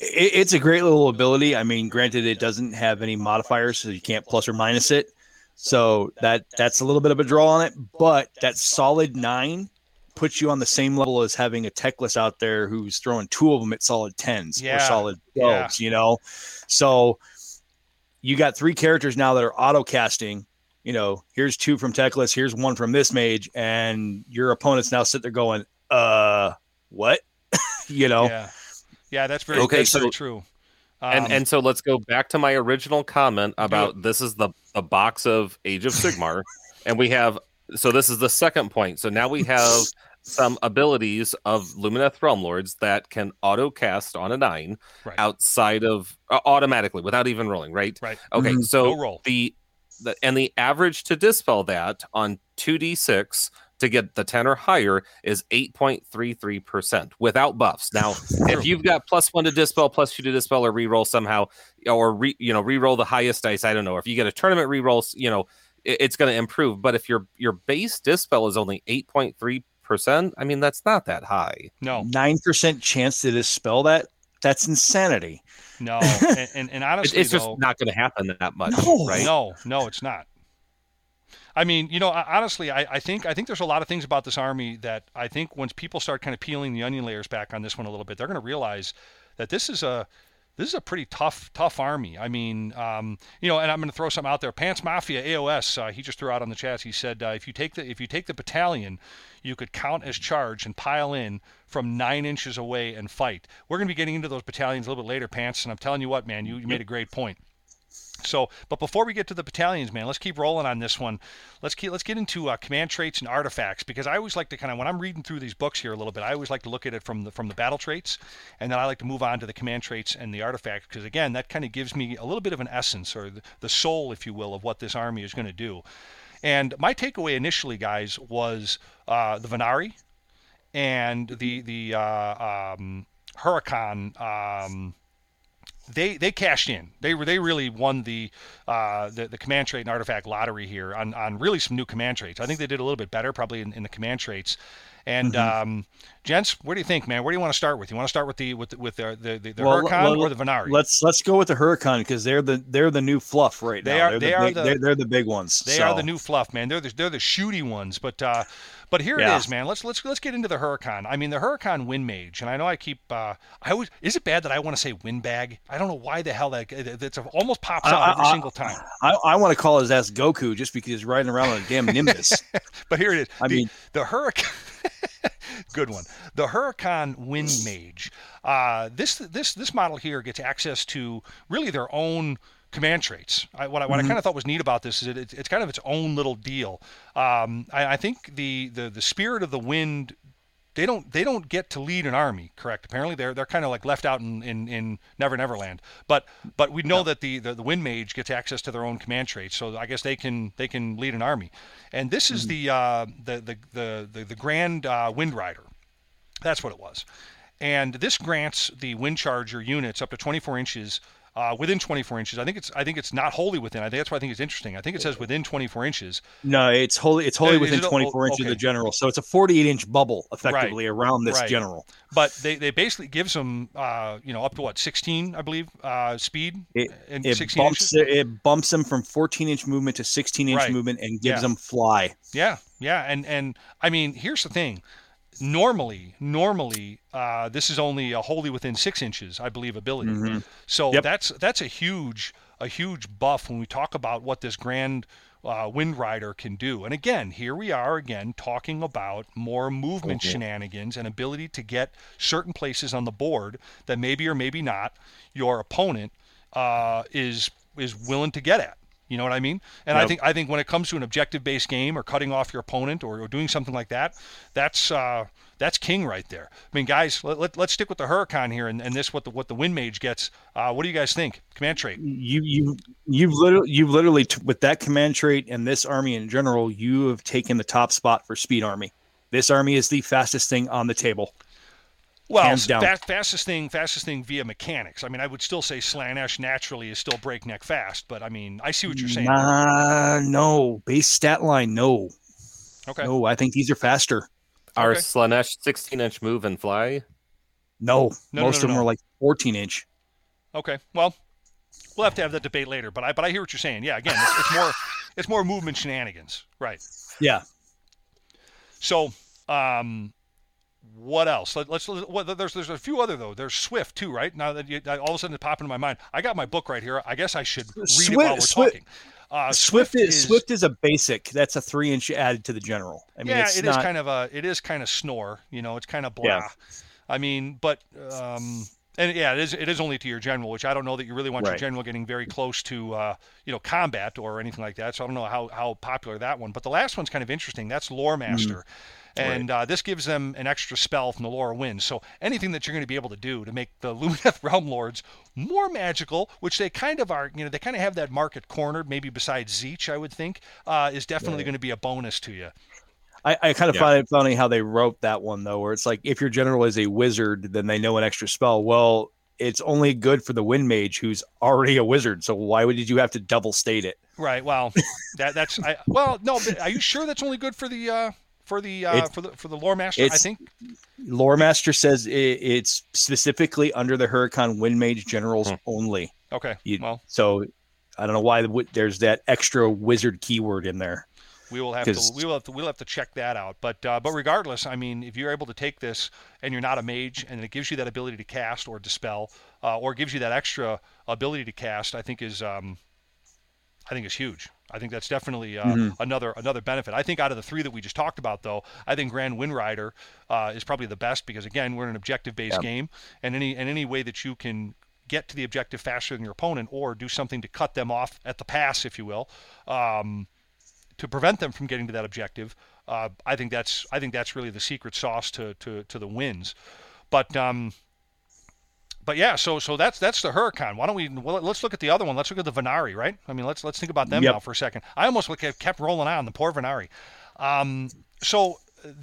It, it's a great little ability. I mean, granted, it doesn't have any modifiers, so you can't plus or minus it. So that that's a little bit of a draw on it. But that solid nine puts you on the same level as having a Teclis out there who's throwing two of them at solid tens Yeah, or solid yeah. twelves. You know, so you got three characters now that are auto casting. You know, here's two from Teclis, here's one from this mage, and your opponents now sit there going, "Uh, what?" you know. Yeah, yeah, that's very Okay, that's very so- true. and Um, and so let's go back to my original comment about this is the the box of Age of Sigmar, and we have so this is the second point. So now we have some abilities of Lumineth Realm Lords that can auto cast on a nine Right. outside of uh, automatically without even rolling. Right. right. Okay. Mhm. So No roll. the the and the average to dispel that on two d six to get the 10 or higher is 8.33% without buffs. Now, if you've got plus one to dispel, plus two to dispel, or reroll somehow, or re, you know, reroll the highest dice, I don't know. If you get a tournament reroll, you know, it- it's going to improve. But if your your base dispel is only 8.3%, I mean, that's not that high. No, Nine percent chance to dispel that. That's insanity. no, and, and, and It- honestly, it's just though, not going to happen that much, No. right? No, no, it's not. I mean, you know, I- honestly, I, I think I think there's a lot of things about this army that I think once people start kind of peeling the onion layers back on this one a little bit, they're going to realize that this is a this is a pretty tough tough army. I mean, um, you know, and I'm going to throw something out there. Pants Mafia AOS, uh, he just threw out on the chat. He said uh, if you take the if you take the battalion, you could count as charge and pile in from nine inches away and fight. We're going to be getting into those battalions a little bit later, Pants, and I'm telling you what, man, you, you made a great point. So, but before we get to the battalions, man, let's keep rolling on this one. Let's keep let's get into uh, command traits and artifacts because I always like to kind of when I'm reading through these books here a little bit, I always like to look at it from the from the battle traits, and then I like to move on to the command traits and the artifacts because again, that kind of gives me a little bit of an essence or the, the soul, if you will, of what this army is going to do. And my takeaway initially, guys, was uh, the Vanari and the the uh, um, Hurakan. Um, they they cashed in. They were they really won the uh, the the command trait and artifact lottery here on on really some new command traits. I think they did a little bit better probably in, in the command traits. And um, gents, where do you think, man? Where do you want to start with? You want to start with the with the, with the the, the, the Well, Hurakan well, or the Vanari? Let's let's go with the Hurakan because they're the they're the new fluff right They now. are- They're they the are big, the- they're, they're, the big ones. They so. are the new fluff, man. They're the, they're the shooty ones. But uh, but here Yeah. it is, man. Let's let's let's get into the Hurakan. I mean, the Hurakan Wind Mage, and I know I keep. Uh, I always is it bad that I want to say Windbag? I don't know why the hell that it's almost pops out I- every I- single time. I, I want to call his ass Goku just because he's riding around on a damn Nimbus. But here it is. I the, mean- the Hurakan. Good one. The Hurakan Wind Mage. Uh, this this this model here gets access to really their own command traits. I, what I, what I kind of thought was neat about this is it, it's, it's kind of its own little deal. Um, I, I think the, the the spirit of the wind they don't they don't get to lead an army, correct? Apparently they're they're kind of like left out in, in, in Never Never Land. But but we know that the, the the Wind Mage gets access to their own command traits, so I guess they can they can lead an army. And this is the, uh, the, the the the the Grand uh, Wind Rider. That's what it was. And this grants the Wind Charger units up to 24 inches uh, within 24 inches. I think it's I think it's not wholly within. I think that's why I think it's interesting. I think it says within 24 inches. No, it's wholly it's wholly within it 24 oh, inches of the general. So it's a 48 inch bubble effectively around this right. general. But they, they basically gives them uh, you know up to what 16 I believe uh, speed It, and it 16 bumps inches. it, it bumps them from 14 inch movement to 16 inch Right. movement and gives Yeah. them fly. Yeah, yeah, and and I mean here's the thing. Normally, normally, uh, this is only a wholly within six inches, I believe, ability. So Mm-hmm. Yep. that's that's a huge a huge buff when we talk about what this grand uh, Wind Rider can do. And again, here we are again talking about more movement shenanigans and ability to get certain places on the board that maybe or maybe not your opponent uh, is is willing to get at. You know what I mean? And I think I think when it comes to an objective-based game or cutting off your opponent or, or doing something like that, that's uh, that's king right there. I mean, guys, let, let, us stick with the Hurakan here and, and this what the what the Wind Mage gets. Uh, what do you guys think? Command trait. You you you've literally you've literally t- with that command trait and this army in general, you have taken the top spot for speed army. This army is the fastest thing on the table. Well, Hands fa- fastest thing, fastest thing via mechanics. I mean, I would still say Slaanesh naturally is still breakneck fast, but I mean, I see what you're saying. Nah, no base stat line. No, okay. no. I think these are faster. Our Okay. Slaanesh 16 inch move and fly. No, No, no, most no, of them no. are like 14 inch. Okay. Well, we'll have to have that debate later. But I but I hear what you're saying. Yeah. Again, it's, it's more it's more movement shenanigans. Right. Yeah, So, um, what else? Let, let's what, there's there's a few other though. There's Swift too, right? Now that you, all of a sudden it popped into my mind. I got my book right here. I guess I should read it while we're Swift- Swift- talking. Uh, Swift, is, Swift is a basic. That's a three inch added to the general. I mean, yeah, it's it is not. kind of a it is kind of snore. You know, it's kind of blah. Yeah. I mean, but um, and yeah, it is it is only to your general, which I don't know that you really want your general getting very close to uh, you know combat or anything like that. So I don't know how how popular that one. But the last one's kind of interesting. That's Lore Master. And uh, this gives them an extra spell from the Lore of Wind. So anything that you're going to be able to do to make the Lumineth Realm Lords more magical, which they kind of are, you know, they kind of have that market cornered, maybe besides Tzeentch, I would think, uh, is definitely going to be a bonus to you. I, I kind of Yeah. find it funny how they wrote that one though, where it's like if your general is a wizard, then they know an extra spell. Well, it's only good for the wind mage who's already a wizard. So why would you have to double state it? Right. Well, that that's I, well, no. But are you sure that's only good for the uh, for the uh, for the for the lore master? I think. Lore Master says it, it's specifically under the Hurakan Wind Mage generals Hmm. only. Okay. You- well, So I don't know why there's that extra wizard keyword in there. We will have to we will have to we'll have to check that out. But uh, but regardless, I mean, if you're able to take this and you're not a mage, and it gives you that ability to cast or dispel, uh, or gives you that extra ability to cast, I think is um, I think is huge. I think that's definitely uh, Mm-hmm. another another benefit. I think out of the three that we just talked about, though, I think Grand Wind Rider uh, is probably the best because again, we're in an objective-based Yeah. game, and any and any way that you can get to the objective faster than your opponent, or do something to cut them off at the pass, if you will, um, to prevent them from getting to that objective. Uh, I think that's I think that's really the secret sauce to to, to the wins. But um, but yeah, so so that's that's the Hurakan. Why don't we well, let's look at the other one. Let's look at the Vanari, right? I mean, let's let's think about them Yep. now for a second. I almost like kept rolling on the poor Vanari. Um, so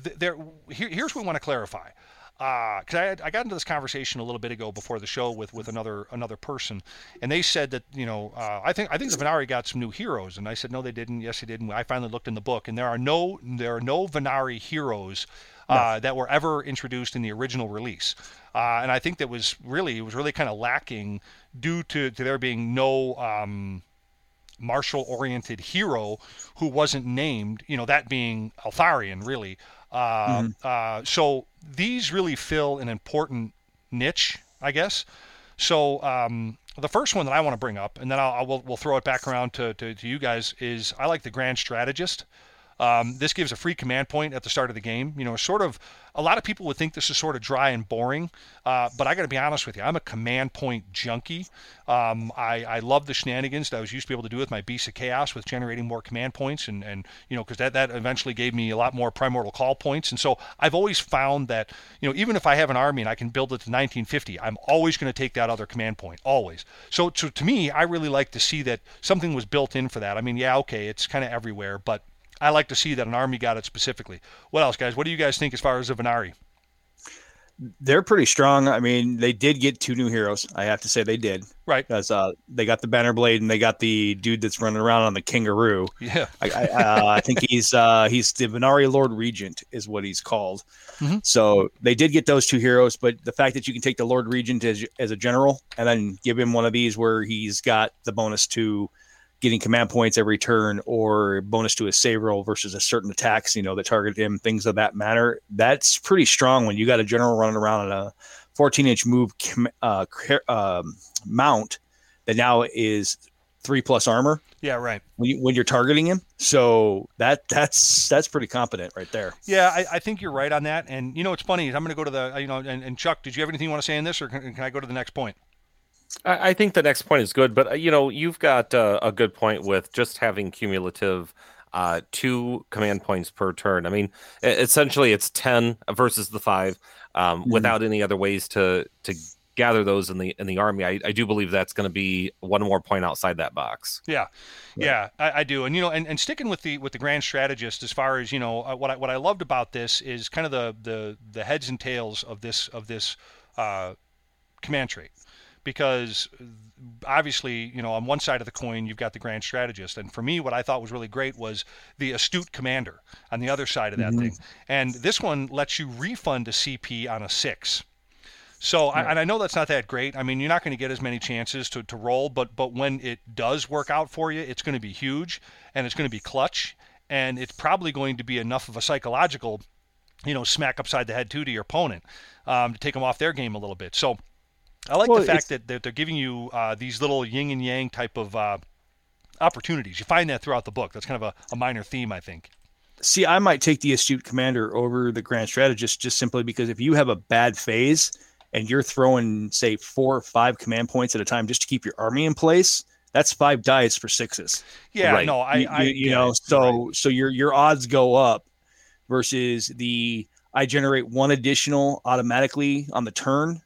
th- there, here, here's what we want to clarify. Because I, I got into this conversation a little bit ago before the show with, with another another person, and they said that you know uh, I think I think the Vanari got some new heroes, and I said no they didn't. Yes they did. And I finally looked in the book, and there are no there are no Vanari heroes uh, that were ever introduced in the original release. Uh, and I think that was really it was really kind of lacking due to, to there being no um, martial oriented hero who wasn't named, you know, that being Altharian, really. Uh, uh, so these really fill an important niche, I guess. So um, the first one that I want to bring up, and then I'll, I will we'll throw it back around to, to, to you guys, is I like the Grand Strategist. Um, this gives a free command point at the start of the game. You know, sort of. A lot of people would think this is sort of dry and boring, uh, but I got to be honest with you. I'm a command point junkie. Um, I, I love the shenanigans that I was used to be able to do with my Beast of Chaos with generating more command points, and, and you know, because that, that eventually gave me a lot more Primordial Call points. And so I've always found that, you know, even if I have an army and I can build it to 1950, I'm always going to take that other command point, always. So, so to me, I really like to see that something was built in for that. I mean, yeah, okay, it's kind of everywhere, but I like to see that an army got it specifically. What else, guys? What do you guys think as far as a Vanari? They're pretty strong. I mean, they did get two new heroes. I have to say they did. Right. Because uh, they got the Banner Blade and they got the dude that's running around on the Kangaroo. Yeah. I, I, uh, I think he's uh, he's the Vanari Lord Regent is what he's called. Mhm. So they did get those two heroes, but the fact that you can take the Lord Regent as, as a general and then give him one of these where he's got the bonus to getting command points every turn or bonus to his save roll versus a certain attacks, you know, that target him, things of that matter. That's pretty strong when you got a general running around on a 14 inch move uh, um, mount that now is three plus armor Yeah, right. when, you, when you're targeting him. So that that's that's pretty competent right there. Yeah, I, I think you're right on that. And you know, what's funny is I'm going to go to the, you know, and, and Chuck, did you have anything you want to say in this, or can, can I go to the next point? I, I think the next point is good, but uh, you know, you've got uh, a good point with just having cumulative uh, two command points per turn. I mean, essentially, it's ten versus the five, um, Mhm. without any other ways to to gather those in the in the army. I, I do believe that's going to be one more point outside that box. Yeah, yeah, I, I do, and you know, and, and sticking with the with the grand strategist, as far as you know, uh, what I what I loved about this is kind of the the the heads and tails of this of this uh, command trait, because obviously, you know, on one side of the coin you've got the grand strategist, and for me, what I thought was really great was the astute commander on the other side of that Mhm. thing, and this one lets you refund a CP on a six. So, I, and I know that's not that great. I mean, you're not going to get as many chances to, to roll, but but when it does work out for you, it's going to be huge and it's going to be clutch, and it's probably going to be enough of a psychological, you know, smack upside the head too to your opponent um, to take them off their game a little bit. So, I like Well, the fact that they're, they're giving you uh, these little yin and yang type of uh, opportunities. You find that throughout the book. That's kind of a, a minor theme, I think. See, I might take the astute commander over the grand strategist just simply because if you have a bad phase and you're throwing, say, four or five command points at a time just to keep your army in place, that's five dice for sixes. Yeah, Right. no, I, you, I you- you know, it. so Right. so your your odds go up versus the I generate one additional automatically on the turn,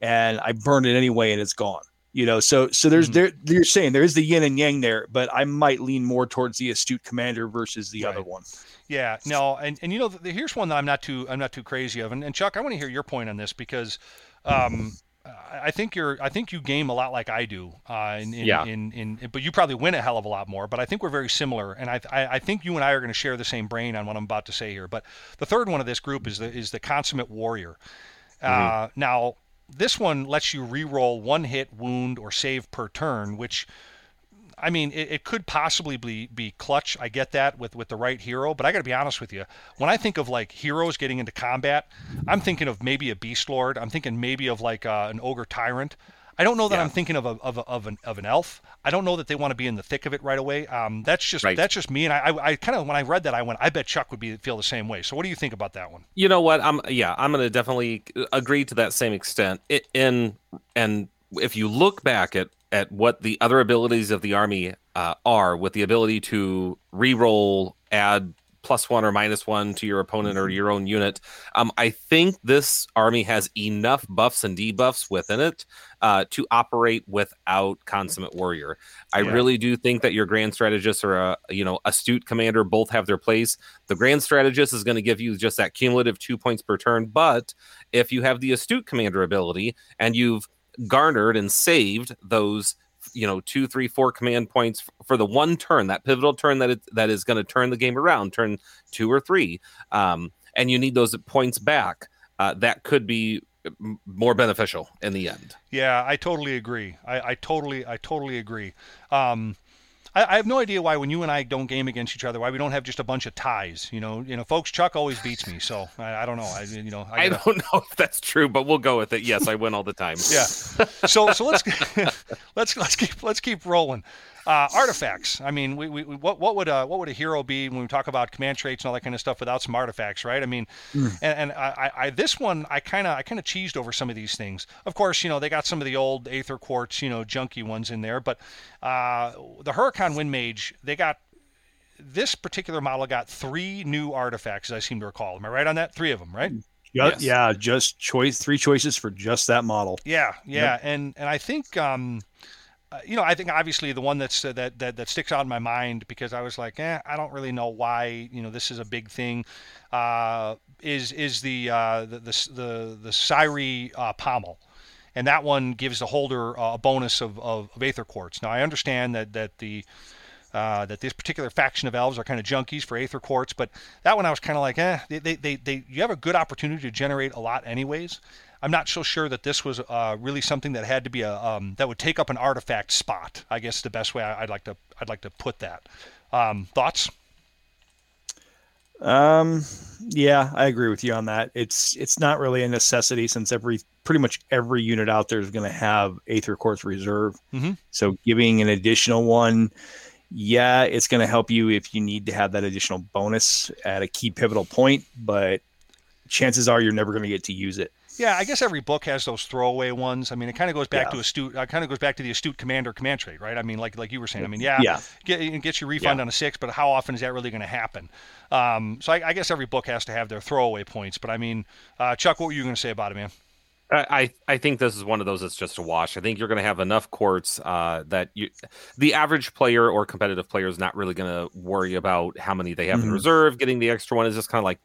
and I burn it anyway, and it's gone. You know, so so there's Mhm. there you're saying there is the yin and yang there, but I might lean more towards the astute commander versus the other one. Yeah, no, and, and you know, th here's one that I'm not too I'm not too crazy of, and, and Chuck, I want to hear your point on this because um, I I think you're I think you game a lot like I do, uh, in, in, Yeah. in, in, but you probably win a hell of a lot more. But I think we're very similar, and I I, I think you and I are going to share the same brain on what I'm about to say here. But the third one of this group is the is the consummate warrior. Uh, now this one lets you re-roll one hit, wound, or save per turn, which I mean, it, it could possibly be, be clutch. I get that with, with the right hero, but I got to be honest with you. When I think of like heroes getting into combat, I'm thinking of maybe a beast lord. I'm thinking maybe of like uh, an ogre tyrant. I don't know that Yeah. I'm thinking of a, of, a, of an of an elf. I don't know that they want to be in the thick of it right away. Um, that's just Right. that's just me. And I I, I kind of when I read that I went, I bet Chuck would be feel the same way. So what do you think about that one? You know what? I'm yeah, I'm going to definitely agree to that same extent. It, in and if you look back at at what the other abilities of the army uh, are, with the ability to re-roll, add plus one or minus one to your opponent or your own unit, um, I think this army has enough buffs and debuffs within it uh, to operate without consummate warrior. I Yeah. really do think that your grand strategist or a you know astute commander both have their place. The grand strategist is going to give you just that cumulative two points per turn, but if you have the astute commander ability and you've garnered and saved those you know two three four command points for the one turn that pivotal turn that it, that is going to turn the game around turn two or three um, and you need those points back uh, that could be more beneficial in the end Yeah, I totally agree. I, I totally, I totally agree. Um, I, I have no idea why when you and I don't game against each other, why we don't have just a bunch of ties. You know, you know, folks. Chuck always beats me, so I, I don't know. I, you know, I, gotta- don't know if that's true but we'll go with it yes i win all the time Yeah. So so let's let's let's keep let's keep rolling. Uh, artifacts. I mean, we, we, what what would a what would a hero be when we talk about command traits and all that kind of stuff without some artifacts, right? I mean, mm. and, and I, I, this one I kind of I kind of cheesed over some of these things. Of course, you know they got some of the old Aether Quartz, you know, junky ones in there, but uh, the Hurakan Wind Mage they got this particular model got three new artifacts, as I seem to recall. Am I right on that? Three of them, right? Yes. Yeah, just choice three choices for just that model. Yeah, yeah, yep. and and I think um, uh, you know, I think obviously the one that's uh, that, that that sticks out in my mind because I was like, eh, I don't really know why you know this is a big thing. Uh, is is the uh, the the the, the Syari uh, pommel, and that one gives the holder a bonus of, of, of Aether Quartz. Now I understand that that the that this particular faction of elves are kind of junkies for Aether Quartz, but that one I was kind of like, eh, they, they, they, they, you have a good opportunity to generate a lot anyways. I'm not so sure that this was uh, really something that had to be a um, that would take up an artifact spot. I guess the best way I, would like to I'd like to put that. Um, thoughts? Um, yeah, I agree with you on that. It's it's not really a necessity since every pretty much every unit out there is going to have Aether Quartz Reserve. Mm-hmm. So giving an additional one, yeah, it's going to help you if you need to have that additional bonus at a key pivotal point, but chances are you're never going to get to use it. Yeah, I guess every book has those throwaway ones. I mean, it kind of goes back yeah. to astute. Uh, kind of goes back to the astute commander command trade, right? I mean, like like you were saying. I mean, yeah, yeah. get get your refund yeah. on a six, but how often is that really going to happen? Um, so I, I, guess every book has to have their throwaway points. But I mean, uh, Chuck, what were you going to say about it, man? I, I think this is one of those that's just a wash. I think you're going to have enough quartz uh, that you, the average player or competitive player is not really going to worry about how many they have mm-hmm. in reserve. Getting the extra one is just kind of like,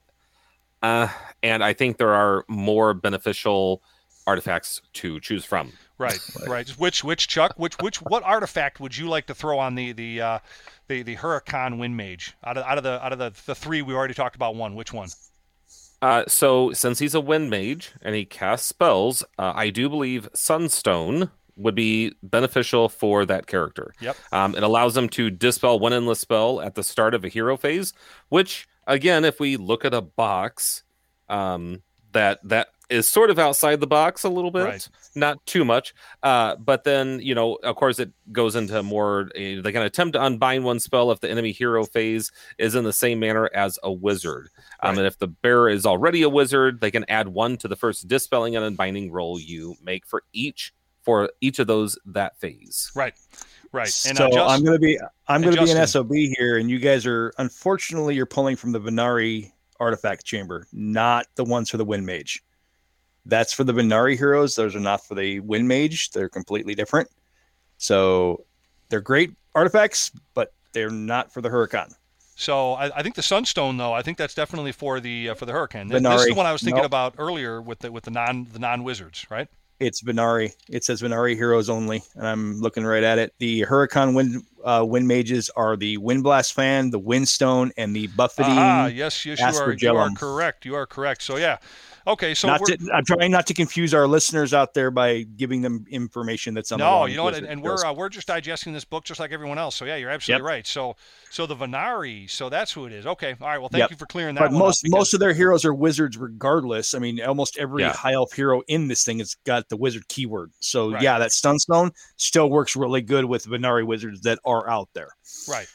uh, and I think there are more beneficial artifacts to choose from. Right, right. Which, which Chuck, which, which, what artifact would you like to throw on the the uh, the the Hurakan Wind Mage out of out of the out of the the three we already talked about? One, which one? Uh, so since he's a wind mage and he casts spells, uh, I do believe Sunstone would be beneficial for that character. Yep. Um, it allows him to dispel one endless spell at the start of a hero phase, which again, if we look at a box, um, that that is sort of outside the box a little bit, right. not too much. Uh, but then, you know, of course, it goes into more. Uh, they can attempt to unbind one spell if the enemy hero phase is in the same manner as a wizard. Um, right. and if the bearer is already a wizard, they can add one to the first dispelling and unbinding roll you make for each for each of those that phase. Right. Right. And so I'm going to be I'm going to be an SOB here, and you guys are unfortunately you're pulling from the Vanari artifact chamber, not the ones for the Wind Mage. That's for the Vanari heroes. Those are not for the Wind Mage. They're completely different. So they're great artifacts, but they're not for the Hurakan. So I, I, think the Sunstone, though, I think that's definitely for the uh, for the Hurakan. This, this, is the one I was thinking nope. about earlier with the with the non the non wizards, right? It's Vanari. It says Vanari heroes only, and I'm looking right at it. The Hurakan wind uh, wind mages are the Wind Blast fan, the Windstone, and the Buffeting. Ah, yes, yes, you are, you are correct. You are correct. So yeah, Okay, so to, I'm trying not to confuse our listeners out there by giving them information that's on. No, you know what? And, and we're uh, we're just digesting this book just like everyone else. So yeah, you're absolutely yep. right. So so the Vanari, so that's who it is. Okay, all right. Well, thank yep. you for clearing that. But most because... most of their heroes are wizards, regardless. I mean, almost every yeah. high elf hero in this thing has got the wizard keyword. So right. yeah, that Sunstone still works really good with Vanari wizards that are out there. Right.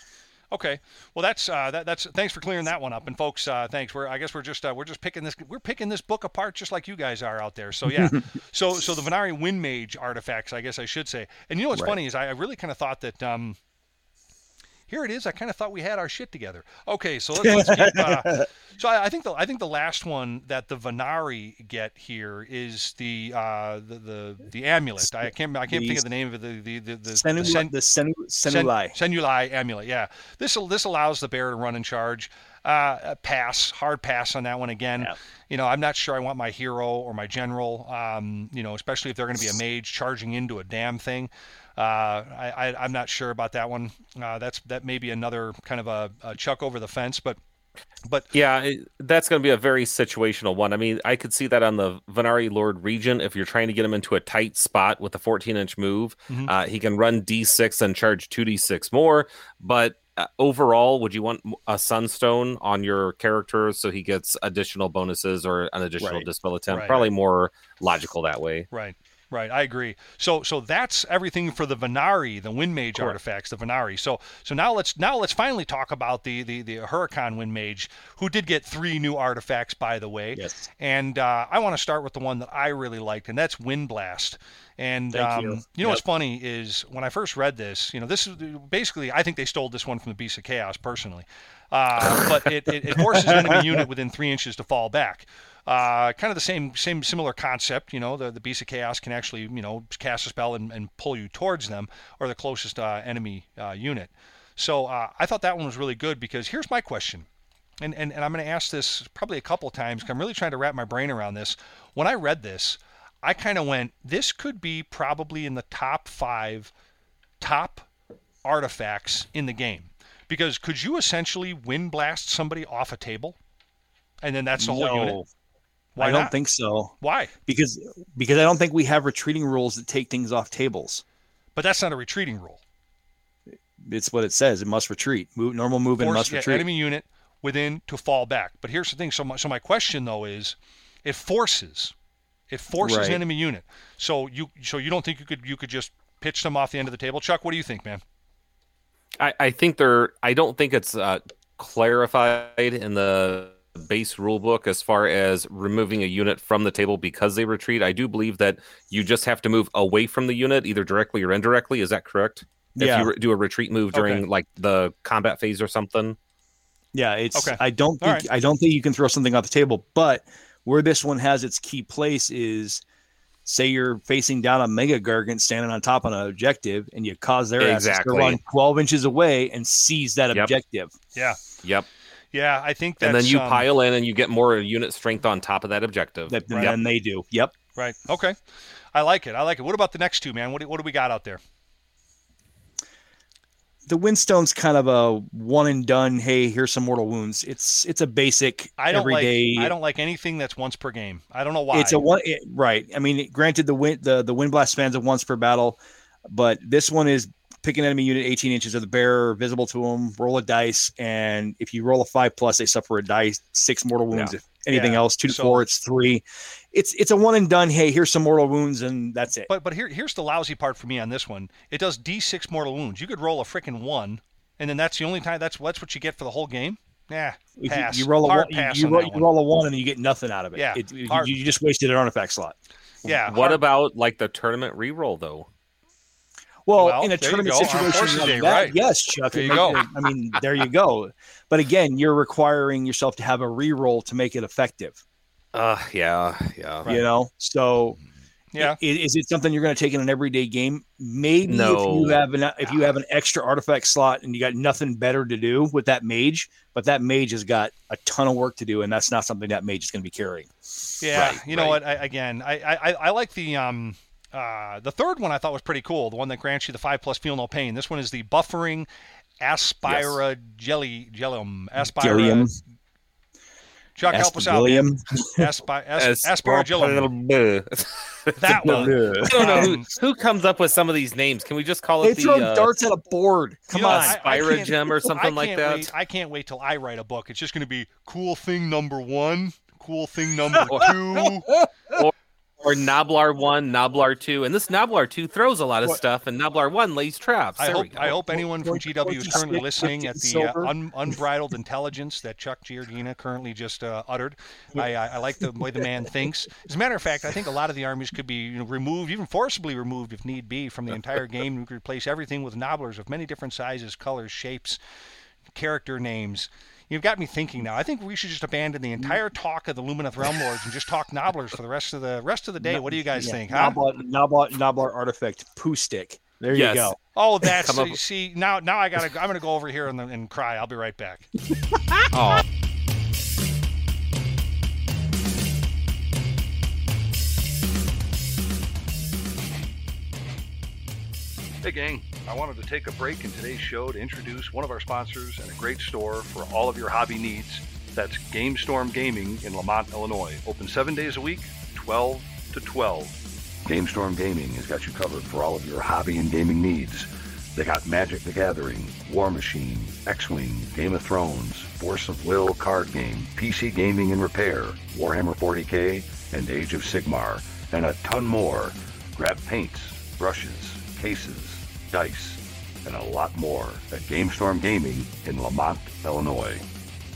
Okay, well that's uh, that, that's thanks for clearing that one up, and folks, uh, thanks. We're I guess we're just uh, we're just picking this we're picking this book apart just like you guys are out there. So yeah, so so the Vanari Wind Mage artifacts, I guess I should say. And you know what's right. funny is I, I really kind of thought that um, here it is. I kind of thought we had our shit together. Okay, so let's, let's get, uh, so I, I, think the I think the last one that the Vanari get here is the uh, the, the the amulet. I can't I can't the, think of the name of it. The the the the, Senu, sen, the Senu, Senulai. Sen, Senulai amulet. Yeah, this this allows the bear to run and charge. Uh, pass, hard pass on that one again. Yeah. You know, I'm not sure I want my hero or my general. Um, you know, especially if they're going to be a mage charging into a damn thing. Uh, I, I, am not sure about that one. Uh, that's that may be another kind of a, a chuck over the fence, but but yeah, that's going to be a very situational one. I mean, I could see that on the Vanari Lord Regent. If you're trying to get him into a tight spot with a 14 inch move, mm-hmm. uh, he can run D6 and charge 2D6 more. But uh, overall, would you want a Sunstone on your character so he gets additional bonuses or an additional right. dispel attempt? Right. Probably more logical that way. Right. Right, I agree. So so that's everything for the Vanari, the Wind Mage Correct. artifacts, the Vanari. So so now let's now let's finally talk about the the the Hurakan Wind Mage, who did get three new artifacts by the way. Yes. And uh, I want to start with the one that I really liked, and that's Wind Blast. And um, you. know what's funny is when I first read this, you know, this is basically I think they stole this one from the Beast of Chaos personally, uh, but it, it, it forces an enemy unit within three inches to fall back. Uh, kind of the same, same similar concept. You know, the the Beast of Chaos can actually, you know, cast a spell and, and pull you towards them or the closest uh, enemy uh, unit. So uh, I thought that one was really good because here's my question, and and, and I'm going to ask this probably a couple times. I'm really trying to wrap my brain around this. When I read this, I kind of went, this could be probably in the top five top artifacts in the game. Because could you essentially wind blast somebody off a table? And then that's the whole unit? No, Why I don't not? think so. Why? Because because I don't think we have retreating rules that take things off tables. But that's not a retreating rule. It's what it says. It must retreat. Move, normal movement Force must yeah, retreat. enemy unit within to fall back. But here's the thing. So my, so my question though is, it forces, it forces Right. enemy unit. So you so you don't think you could you could just pitch them off the end of the table? Chuck, what do you think, man? I, I think they're. I don't think it's uh, clarified in the base rule book as far as removing a unit from the table because they retreat. I do believe that you just have to move away from the unit, either directly or indirectly. Is that correct? If Yeah. you re- do a retreat move during Okay. like the combat phase or something. Yeah, it's. Okay. I don't think right. I don't think you can throw something off the table. But where this one has its key place is, say you're facing down a mega gargant standing on top of an objective, and you cause their asses to Exactly. run 12 inches away and seize that Yep. objective. Yeah, Yep. Yeah. I think that's and then you um, pile in and you get more unit strength on top of that objective. That Right. then they do. Yep. right. Okay, I like it. I like it. What about the next two, man? What do, what do we got out there? The Windstone's kind of a one and done. Hey, here's some mortal wounds. It's it's a basic I don't everyday. like. I don't like anything that's once per game. I don't know why. It's a one it, right. I mean, granted, the wind the the wind blast spans of once per battle, but this one is pick an enemy unit 18 inches of the bearer visible to them. Roll a dice, and if you roll a five plus, they suffer a dice six mortal wounds. If anything Yeah. else, two to So- four, it's three. It's it's a one and done. Hey, here's some mortal wounds, and that's it. But but here here's the lousy part for me on this one. It does D6 mortal wounds. You could roll a freaking one, and then that's the only time. That's that's what you get for the whole game. Yeah, If you- you, roll a Hard one, pass you, on roll, you one. roll a one, and you get nothing out of it. Yeah, It- you, you just wasted an artifact slot. Yeah. What hard- about like the tournament reroll though? Well, Well, in a tournament situation like that, right. yes, Chuck. There you might- go. I mean, there you go. But again, you're requiring yourself to have a reroll to make it effective. Uh yeah, yeah. You know, so Yeah. i- is, it something you're going to take in an everyday game? Maybe if you have an if you have an extra artifact slot and you got nothing better to do with that mage, but that mage has got a ton of work to do, and that's not something that mage is going to be carrying. Yeah, Right, you know what? I, again, I, I I like the um uh the third one. I thought was pretty cool. The one that grants you the five plus feel no pain. This one is the buffering Aspira jelly gelium Aspira. Gilliam, Chuck, help us out. man. William. Aspi- as- Aspira gelium. That one. I don't know who, who comes up with some of these names. Can we just call They it the throw uh, darts at a board. Come You know, on. I- I Spira gem or something like that? Wait, I can't wait till I write a book. It's just going to be cool thing number one, cool thing number two. or Noblar one, Noblar two, and this Noblar two throws a lot of What- stuff, and Noblar one lays traps. I There hope. I hope anyone from What- GW is currently listening at the uh, un, unbridled intelligence that Chuck Giardina currently just uh, uttered. I, I, I like the way the man thinks. As a matter of fact, I think a lot of the armies could be you know, removed, even forcibly removed if need be, from the entire game. We could replace everything with nobblers of many different sizes, colors, shapes, character names. You've got me thinking now. I think we should just abandon the entire talk of the Lumineth Realm Lords and just talk nobblers for the rest of the rest of the day. What do you guys Yeah, think? Huh? Noblar, Noblar, Noblar artifact poo stick. There Yes. you go. Oh, that's Come up- see now. Now I gotta. I'm gonna go over here and, and cry. I'll be right back. Oh, Hey, gang. I wanted to take a break in today's show to introduce one of our sponsors and a great store for all of your hobby needs. That's GameStorm Gaming in Lemont, Illinois. Open seven days a week, 12 to 12. GameStorm Gaming has got you covered for all of your hobby and gaming needs. They got Magic the Gathering, War Machine, X-Wing, Game of Thrones, Force of Will card game, PC gaming and repair, Warhammer 40k, and Age of Sigmar, and a ton more. Grab paints, brushes, cases, dice, and a lot more at GameStorm Gaming in Lemont, Illinois.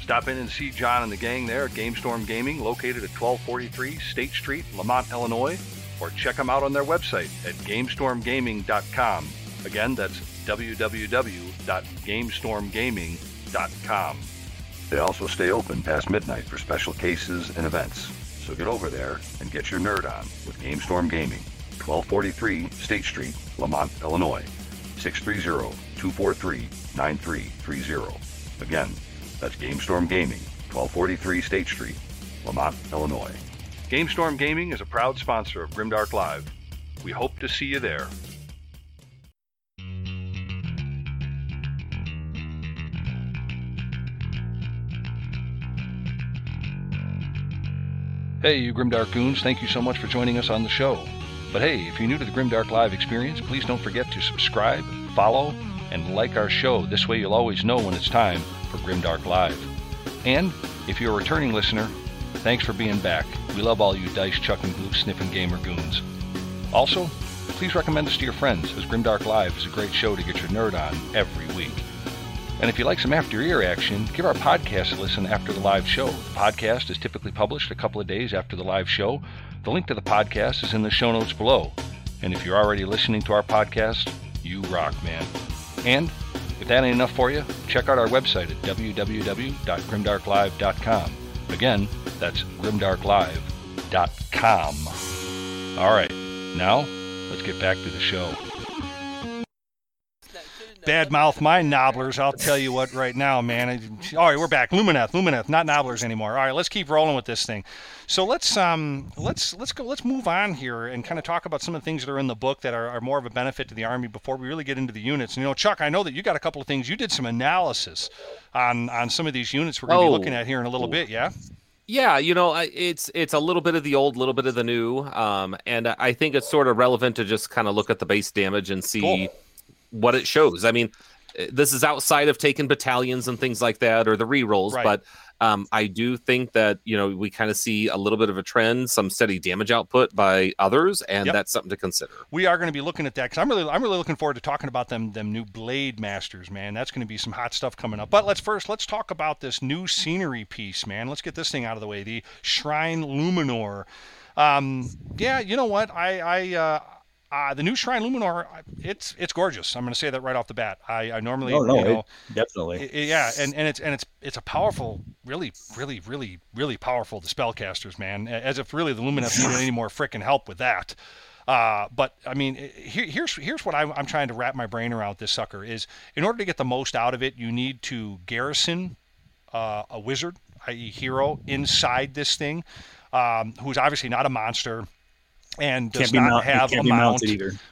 Stop in and see John and the gang there at GameStorm Gaming, located at 1243 State Street, Lemont, Illinois, or check them out on their website at GameStormGaming.com. Again, that's www.gamestormgaming.com. They also stay open past midnight for special cases and events. So get over there and get your nerd on with GameStorm Gaming, 1243 State Street, Lamont, Illinois, 630-243-9330. Again, that's GameStorm Gaming, 1243 State Street, Lemont, Illinois. GameStorm Gaming is a proud sponsor of Grimdark Live. We hope to see you there. Hey, you Grimdark Goons, thank you so much for joining us on the show. But hey, if you're new to the Grimdark Live experience, please don't forget to subscribe, follow, and like our show. This way you'll always know when it's time for Grimdark Live. And if you're a returning listener, thanks for being back. We love all you dice chucking, glue sniffing gamer goons. Also, please recommend us to your friends, as Grimdark Live is a great show to get your nerd on every week. And if you like some after ear action, give our podcast a listen after the live show. The podcast is typically published a couple of days after the live show. The link to the podcast is in the show notes below. And if you're already listening to our podcast, you rock, man. And if that ain't enough for you, check out our website at www.grimdarklive.com. Again, that's grimdarklive.com. All right, now let's get back to the show. Bad mouth my nobblers. I'll tell you what right now, man. All right, we're back. Lumineth, Lumineth, not nobblers anymore. All right, let's keep rolling with this thing. So let's um let's let's go let's move on here and kind of talk about some of the things that are in the book that are, are more of a benefit to the army before we really get into the units. And, you know, Chuck, I know that you got a couple of things. You did some analysis on on some of these units we're going to Oh. be looking at here in a little bit. Yeah. Yeah, you know, it's it's a little bit of the old, little bit of the new, um, and I think it's sort of relevant to just kind of look at the base damage and see Cool. What it shows. I mean, eh, this is outside of taking battalions and things like that or the rerolls, Right. but um, I do think that you know we kind of see a little bit of a trend, some steady damage output by others, and Yep. that's something to consider. we are going to be looking at that because I'm really I'm really looking forward to talking about them them new Blade Masters, man. That's going to be some hot stuff coming up. But let's first let's talk about this new scenery piece, man. Let's get this thing out of the way. The Shrine Luminor. Um, yeah, you know what? I I uh, uh, the new Shrine Luminor, it's it's gorgeous. I'm going to say that right off the bat. I, I normally Oh, no, you know, it- definitely. I- I- yeah, and, and it's and it's it's a powerful, really, really, really, really powerful The spellcasters, man. As if really the Lumineth needed any more freaking help with that. Uh, but I mean, here, here's here's what I'm, I'm trying to wrap my brain around this sucker is in order to get the most out of it, you need to garrison uh, a wizard, i.e., hero, inside this thing, um, who's obviously not a monster and does Can't not mount, have a mount.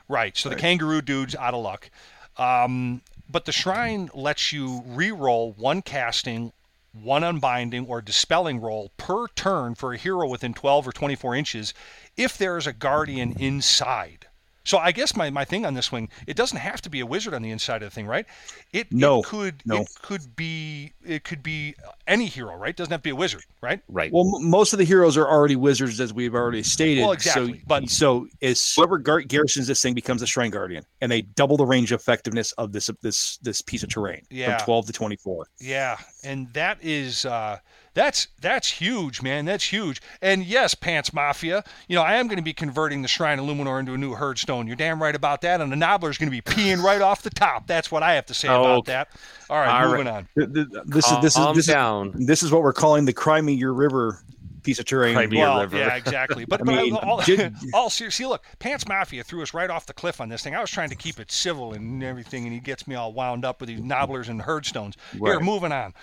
Right. So the kangaroo dude's out of luck. Um, but the shrine lets you re-roll one casting, one unbinding or dispelling roll per turn for a hero within 12 or 24 inches if there is a guardian inside. So I guess my, my thing on this wing, it doesn't have to be a wizard on the inside of the thing, right? It, No, it could no. it could be it could be any hero, right? Doesn't have to be a wizard, right? Right. Well, m- most of the heroes are already wizards, as we've already stated. Well, exactly, So, but- so is whoever gar- garrisons this thing becomes a shrine guardian, and they double the range effectiveness of this this this piece of terrain Yeah. from twelve to twenty four. Yeah, and that is uh, that's that's huge, man. That's huge. And yes, Pants Mafia, you know I am going to be converting the Shrine of Luminor into a new Herdstone. You're damn right about that. And the Nobbler's going to be peeing right off the top. That's what I have to say about Okay. that. All right, All moving on. This is this is Calm this is this is what we're calling the Cry Me Your River piece of terrain. Cry Well, River. yeah, exactly. But, I but mean, all, ju- all seriously, look, Pants Mafia threw us right off the cliff on this thing. I was trying to keep it civil and everything, and he gets me all wound up with these Nobblers and Herdstones. Here, Right. moving on.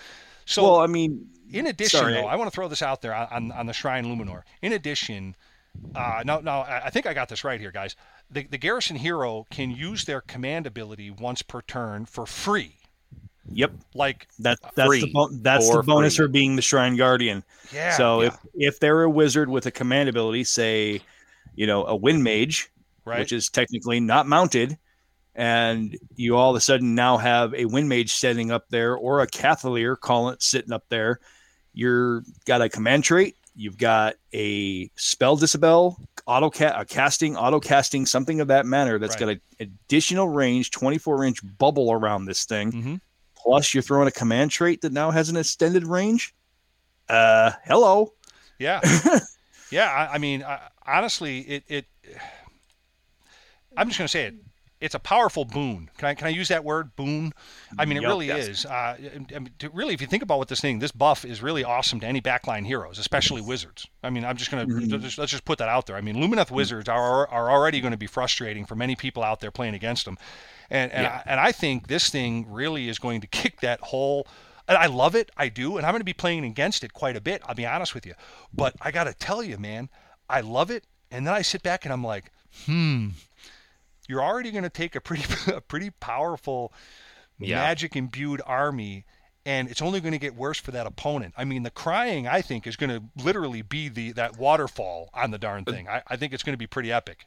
So, well, I mean, In addition, Sorry. though, I want to throw this out there on, on, on the Shrine Luminor. In addition, uh, no, no, I I think I got this right here, guys. The, the Garrison Hero can use their command ability once per turn for free. yep, Like, that that's Free. the bo- that's the bonus free. for being the shrine guardian. yeah. so yeah, if if they're a wizard with a command ability, say, you know, a wind mage, right, which is technically not mounted, and you all of a sudden now have a wind mage standing up there or a Catholier calling it sitting up there. You're got a command trait, you've got a spell dispel, auto ca- uh, casting, auto casting, something of that manner that's Right. got an additional range, 24 inch bubble around this thing. hmm Plus, you're throwing a command trait that now has an extended range. Uh, hello. Yeah, yeah. I, I mean, I, honestly, it, it. I'm just going to say it. It's a powerful boon. Can I can I use that word boon? I mean, it Yup, really is. Uh, I mean, to really, if you think about what this thing, this buff is really awesome to any backline heroes, especially wizards. I mean, I'm just going to Mhm. just, let's just put that out there. I mean, Lumineth wizards are are already going to be frustrating for many people out there playing against them, and and, Yeah. I, and I think this thing really is going to kick that whole. And I love it, I do, and I'm going to be playing against it quite a bit. I'll be honest with you, but I got to tell you, man, I love it. And then I sit back and I'm like, hmm, you're already going to take a pretty a pretty powerful Yeah. magic imbued army and it's only going to get worse for that opponent. I mean, the crying I think is going to literally be the that waterfall on the darn thing. I, I think it's going to be pretty epic.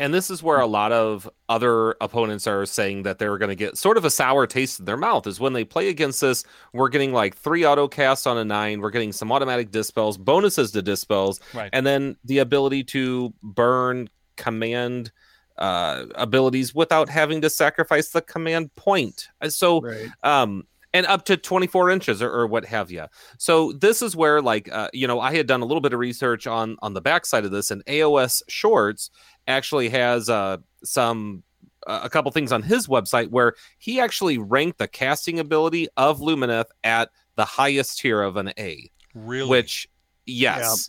And this is where a lot of other opponents are saying that they're going to get sort of a sour taste in their mouth is when they play against this. We're getting like three auto casts on a nine. We're getting some automatic dispels, bonuses to dispels, Right. and then the ability to burn command uh, abilities without having to sacrifice the command point. Uh, So Right. um and up to 24 inches or, or what have you so this is where like uh, you know i had done a little bit of research on on the backside of this and aos shorts actually has uh some uh, a couple things on his website where he actually ranked the casting ability of lumineth at the highest tier of an a Really? which yes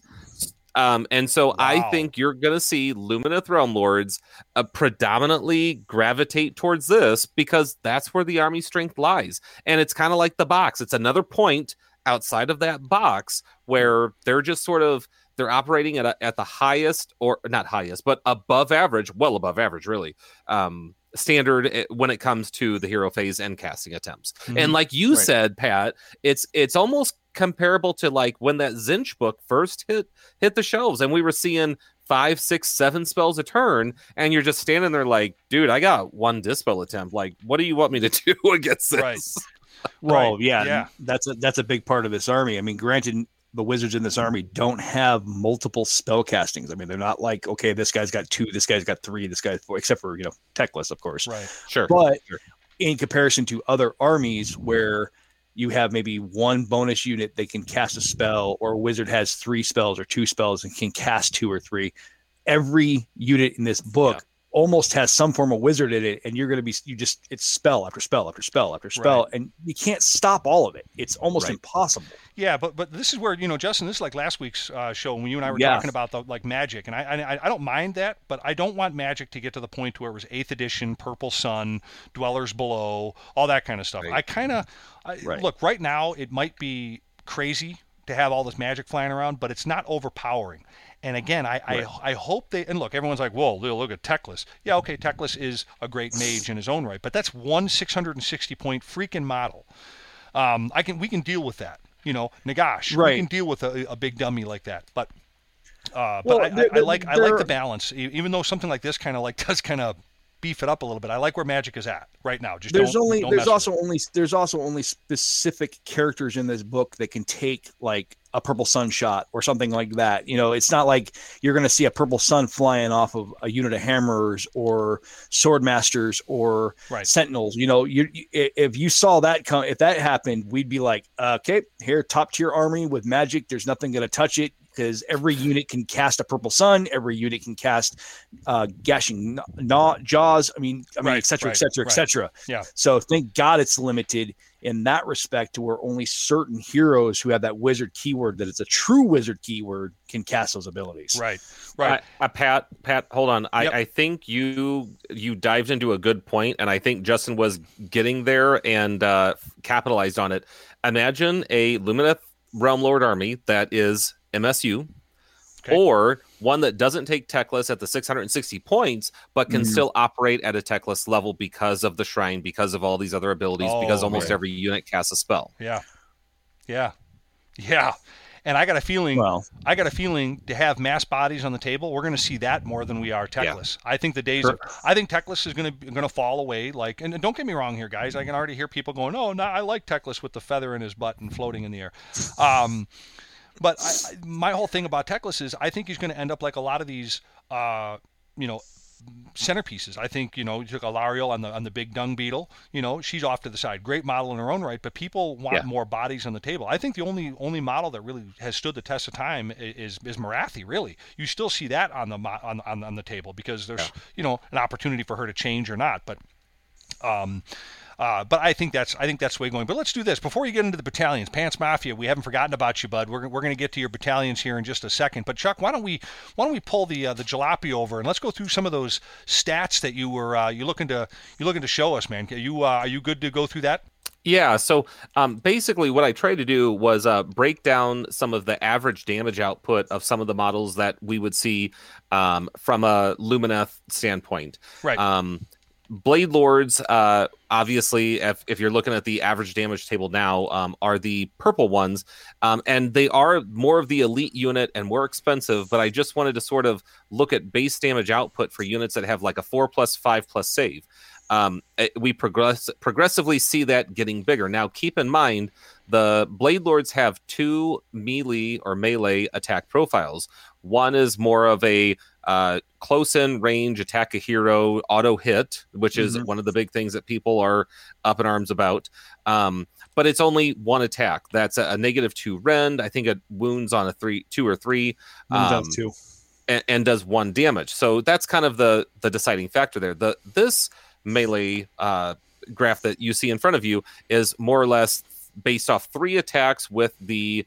um and so i think you're gonna see lumineth realm lords uh, predominantly gravitate towards this because that's where the army strength lies. And it's kind of like the box. It's another point outside of that box where they're just sort of they're operating at, a, at the highest or not highest but above average well above average really um standard eh, when it comes to the hero phase and casting attempts. And like you Right. said pat it's it's almost comparable to like when that Tzeentch book first hit hit the shelves and we were seeing five six seven spells a turn and you're just standing there like dude i got one dispel attempt like what do you want me to do against this Right. Well, Right, yeah, yeah. that's a that's a big part of this army. I mean, granted, the wizards in this army don't have multiple spell castings. I mean, they're not like okay, this guy's got two, this guy's got three, this guy's four, except for you know Teclis, of course. right. sure But Sure. in comparison to other armies where you have maybe one bonus unit that can cast a spell, or a wizard has three spells or two spells and can cast two or three, every unit in this book. Almost has some form of wizard in it, and you're going to be you just it's spell after spell after spell after spell, and you can't stop all of it. It's almost Right. impossible. Yeah, but but this is where you know, Justin. This is like last week's uh, show when you and I were Yeah. talking about the like magic, and I, I I don't mind that, but I don't want magic to get to the point where it was Eighth Edition, Purple Sun, Dwellers Below, all that kind of stuff. Right. I kind of Right. look right now. It might be crazy to have all this magic flying around, but it's not overpowering. And again, I, I, I hope they and look, everyone's like, whoa, look at Teclis. Yeah, okay, Teclis is a great mage in his own right, but that's one 660 point freaking model. Um, I can we can deal with that. You know, Nagash, we can deal with a, a big dummy like that. But uh, Well, but I, I, I like I like the balance, even though something like this kind of like does kind of beef it up a little bit. I like where Magic is at right now. Just there's don't, only there's also only there's also only specific characters in this book that can take like a purple sun shot or something like that. You know it's not like you're going to see a purple sun flying off of a unit of hammerers or sword masters or Right. sentinels. You know you if you saw that come if that happened we'd be like okay here top tier army with magic. There's nothing going to touch it because every unit can cast a purple sun. Every unit can cast uh gashing Gnaw- jaws. I mean i mean Right, et cetera right, et cetera et cetera. Yeah. so thank God it's limited in that respect to where only certain heroes who have that wizard keyword that it's a true wizard keyword can cast those abilities. Right, right. I, I, Pat, Pat, hold on. I, Yep. I think you you dived into a good point, and I think Justin was getting there and uh, capitalized on it. Imagine a Lumineth Realm Lord army that is MSU, Okay. or one that doesn't take Teclis at the 660 points, but can Mhm. still operate at a Teclis level because of the shrine, because of all these other abilities, because Oh, almost man. every unit casts a spell. Yeah, yeah, yeah. And I got a feeling. Well, I got a feeling to have mass bodies on the table, we're going to see that more than we are Teclis. I think the days, Sure. of, I think Teclis is going to going to fall away. Like, and don't get me wrong here, guys. I can already hear people going, "Oh, no, I like Teclis with the feather in his butt and floating in the air." Um, But I, I, my whole thing about Teclis is I think he's going to end up like a lot of these, uh, you know, centerpieces. I think you know you took Alarielle on the on the big dung beetle. You know she's off to the side, great model in her own right. But people want Yeah. more bodies on the table. I think the only only model that really has stood the test of time is is Morathi. Really, you still see that on the on on, on the table because there's you know an opportunity for her to change or not. But um, uh, but I think that's I think that's the way going. But let's do this before you get into the battalions. Pants Mafia, we haven't forgotten about you, bud. We're, we're going to get to your battalions here in just a second. But Chuck, why don't we why don't we pull the uh, the jalopy over and let's go through some of those stats that you were uh, you looking to you looking to show us, man. Are you uh, are you good to go through that? Yeah, so um, basically, what I tried to do was uh, break down some of the average damage output of some of the models that we would see um, from a Lumineth standpoint. Right. Um, Blade Lords, uh, obviously, if, if you're looking at the average damage table now, um, are the purple ones, um, and they are more of the elite unit and more expensive. But I just wanted to sort of look at base damage output for units that have like a four plus five plus save. Um, it- we progress progressively see that getting bigger. Now, keep in mind the Blade Lords have two melee or melee attack profiles. One is more of a uh, close in range attack a hero auto hit, which is Mhm. one of the big things that people are up in arms about. Um, but it's only one attack. That's a, a negative two rend. I think it wounds on a three, two or three, Um, does too. and, and does one damage. So that's kind of the the deciding factor there. The this melee uh, graph that you see in front of you is more or less based off three attacks with the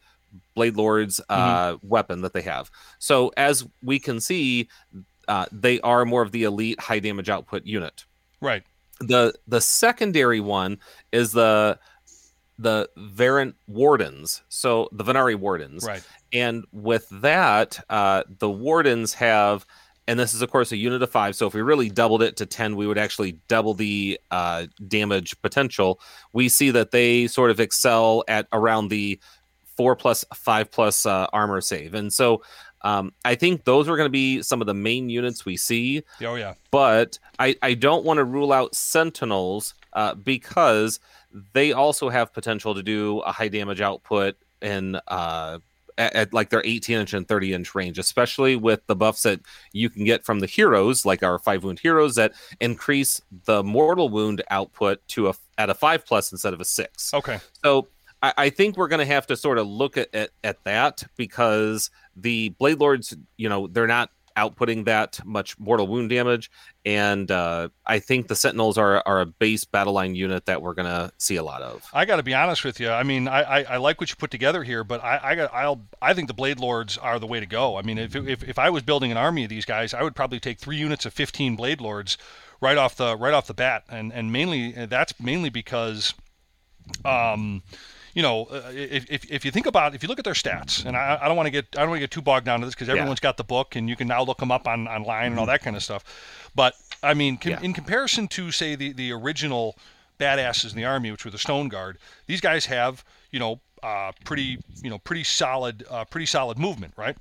Blade Lord's uh, weapon that they have. So as we can see, uh, they are more of the elite high damage output unit. Right. The the secondary one is the the Vanari Wardens. So the Vanari Wardens. Right. And with that, uh, the wardens have, and this is of course a unit of five. So if we really doubled it to ten, we would actually double the uh, damage potential. We see that they sort of excel at around the four plus five plus uh, armor save, and so um, I think those are going to be some of the main units we see Oh yeah. but I, I don't want to rule out sentinels uh, because they also have potential to do a high damage output in uh, at, at like their 18 inch and 30 inch range, especially with the buffs that you can get from the heroes, like our five wound heroes, that increase the mortal wound output to a at a five plus instead of a six. Okay. So I, I think we're going to have to sort of look at, at at that because the Blade Lords, you know, they're not outputting that much mortal wound damage, and uh, I think the Sentinels are are a base battle line unit that we're going to see a lot of. I got to be honest with you. I mean, I, I, I like what you put together here, but I, I got I'll I think the Blade Lords are the way to go. I mean, if, if if I was building an army of these guys, I would probably take three units of 15 Blade Lords right off the right off the bat, and and mainly that's mainly because, um, you know, uh, if, if, if you think about if you look at their stats, and I, I don't want to get I don't want to get too bogged down to this because Yeah. everyone's got the book and you can now look them up on online and all that kind of stuff, but I mean, com- Yeah. in comparison to say the the original badasses in the army, which were the Stone Guard, these guys have you know uh, pretty you know pretty solid uh, pretty solid movement, right?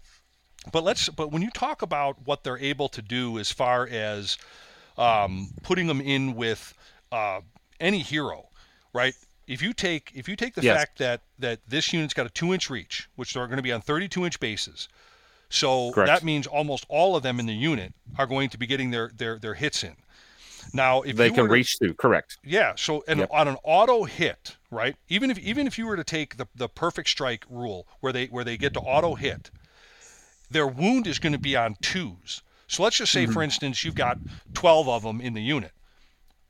But let's but when you talk about what they're able to do as far as um, putting them in with uh, any hero, right? If you take if you take the Yes. fact that that this unit's got a two inch reach, which they're going to be on 32 inch bases, so Correct. that means almost all of them in the unit are going to be getting their their their hits in. Now, if they you can to- reach through. Correct. yeah. So and Yep. on an auto hit, right? Even if even if you were to take the, the perfect strike rule where they where they get to auto hit, their wound is going to be on twos. So let's just say, for mm-hmm. instance, you've got twelve of them in the unit.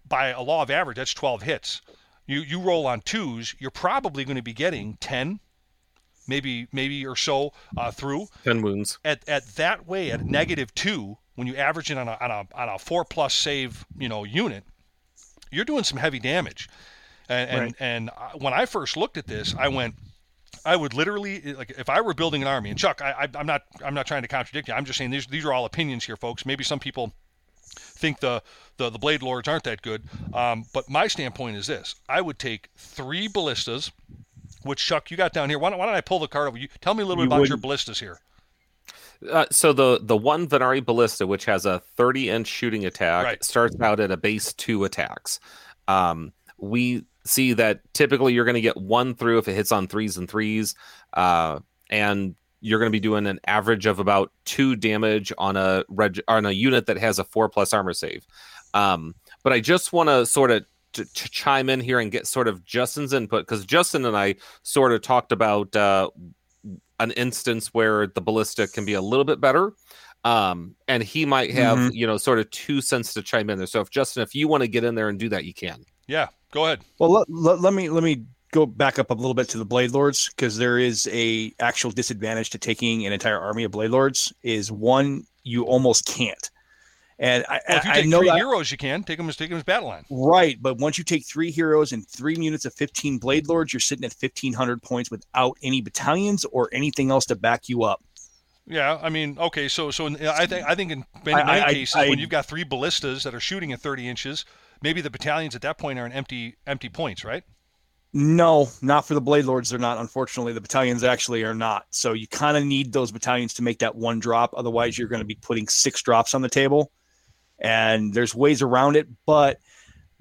By a law of average, that's twelve hits. You you roll on twos, you're probably going to be getting ten, maybe maybe or so uh, through Ten wounds. at, at that way at negative two when you average it on a, on a, on a four plus save you know unit you're doing some heavy damage and and, Right. and I- when i first looked at this i went i would literally like if i were building an army and chuck I, I, i'm not i'm not trying to contradict you i'm just saying these, these are all opinions here folks maybe some people think the the, the blade lords aren't that good. Um, but my standpoint is this. I would take three ballistas which chuck you got down here. Why don't, why don't i pull the card over? You tell me a little You bit about your wouldn't- ballistas here. Uh, so the the one Vanari Ballista, which has a 30 inch shooting attack, Right. starts out at a base two attacks. Um, we see that typically you're going to get one through if it hits on threes and threes, uh, and you're going to be doing an average of about two damage on a reg- on a unit that has a four plus armor save. Um, but I just want to sort of to, to chime in here and get sort of Justin's input because Justin and I sort of talked about uh, an instance where the ballista can be a little bit better. Um, and he might have, Mhm. you know, sort of two cents to chime in there. So if Justin, if you want to get in there and do that, you can. Yeah, go ahead. Well, let, let, let me let me go back up a little bit to the blade lords because there is a actual disadvantage to taking an entire army of blade lords. Is one you almost can't, and I, Well, if you I take know three that heroes, you can take them as take them as battle line. right, but once you take three heroes and three units of fifteen blade lords, you're sitting at fifteen hundred points without any battalions or anything else to back you up. Yeah, I mean, okay, so so in, I think I think in many, I- many I- cases I- when you've got three ballistas that are shooting at 30 inches, maybe the battalions at that point are in empty empty points, right? No, not for the blade lords. They're not. Unfortunately, the battalions actually are not. So you kind of need those battalions to make that one drop. Otherwise, you're going to be putting six drops on the table. And there's ways around it, but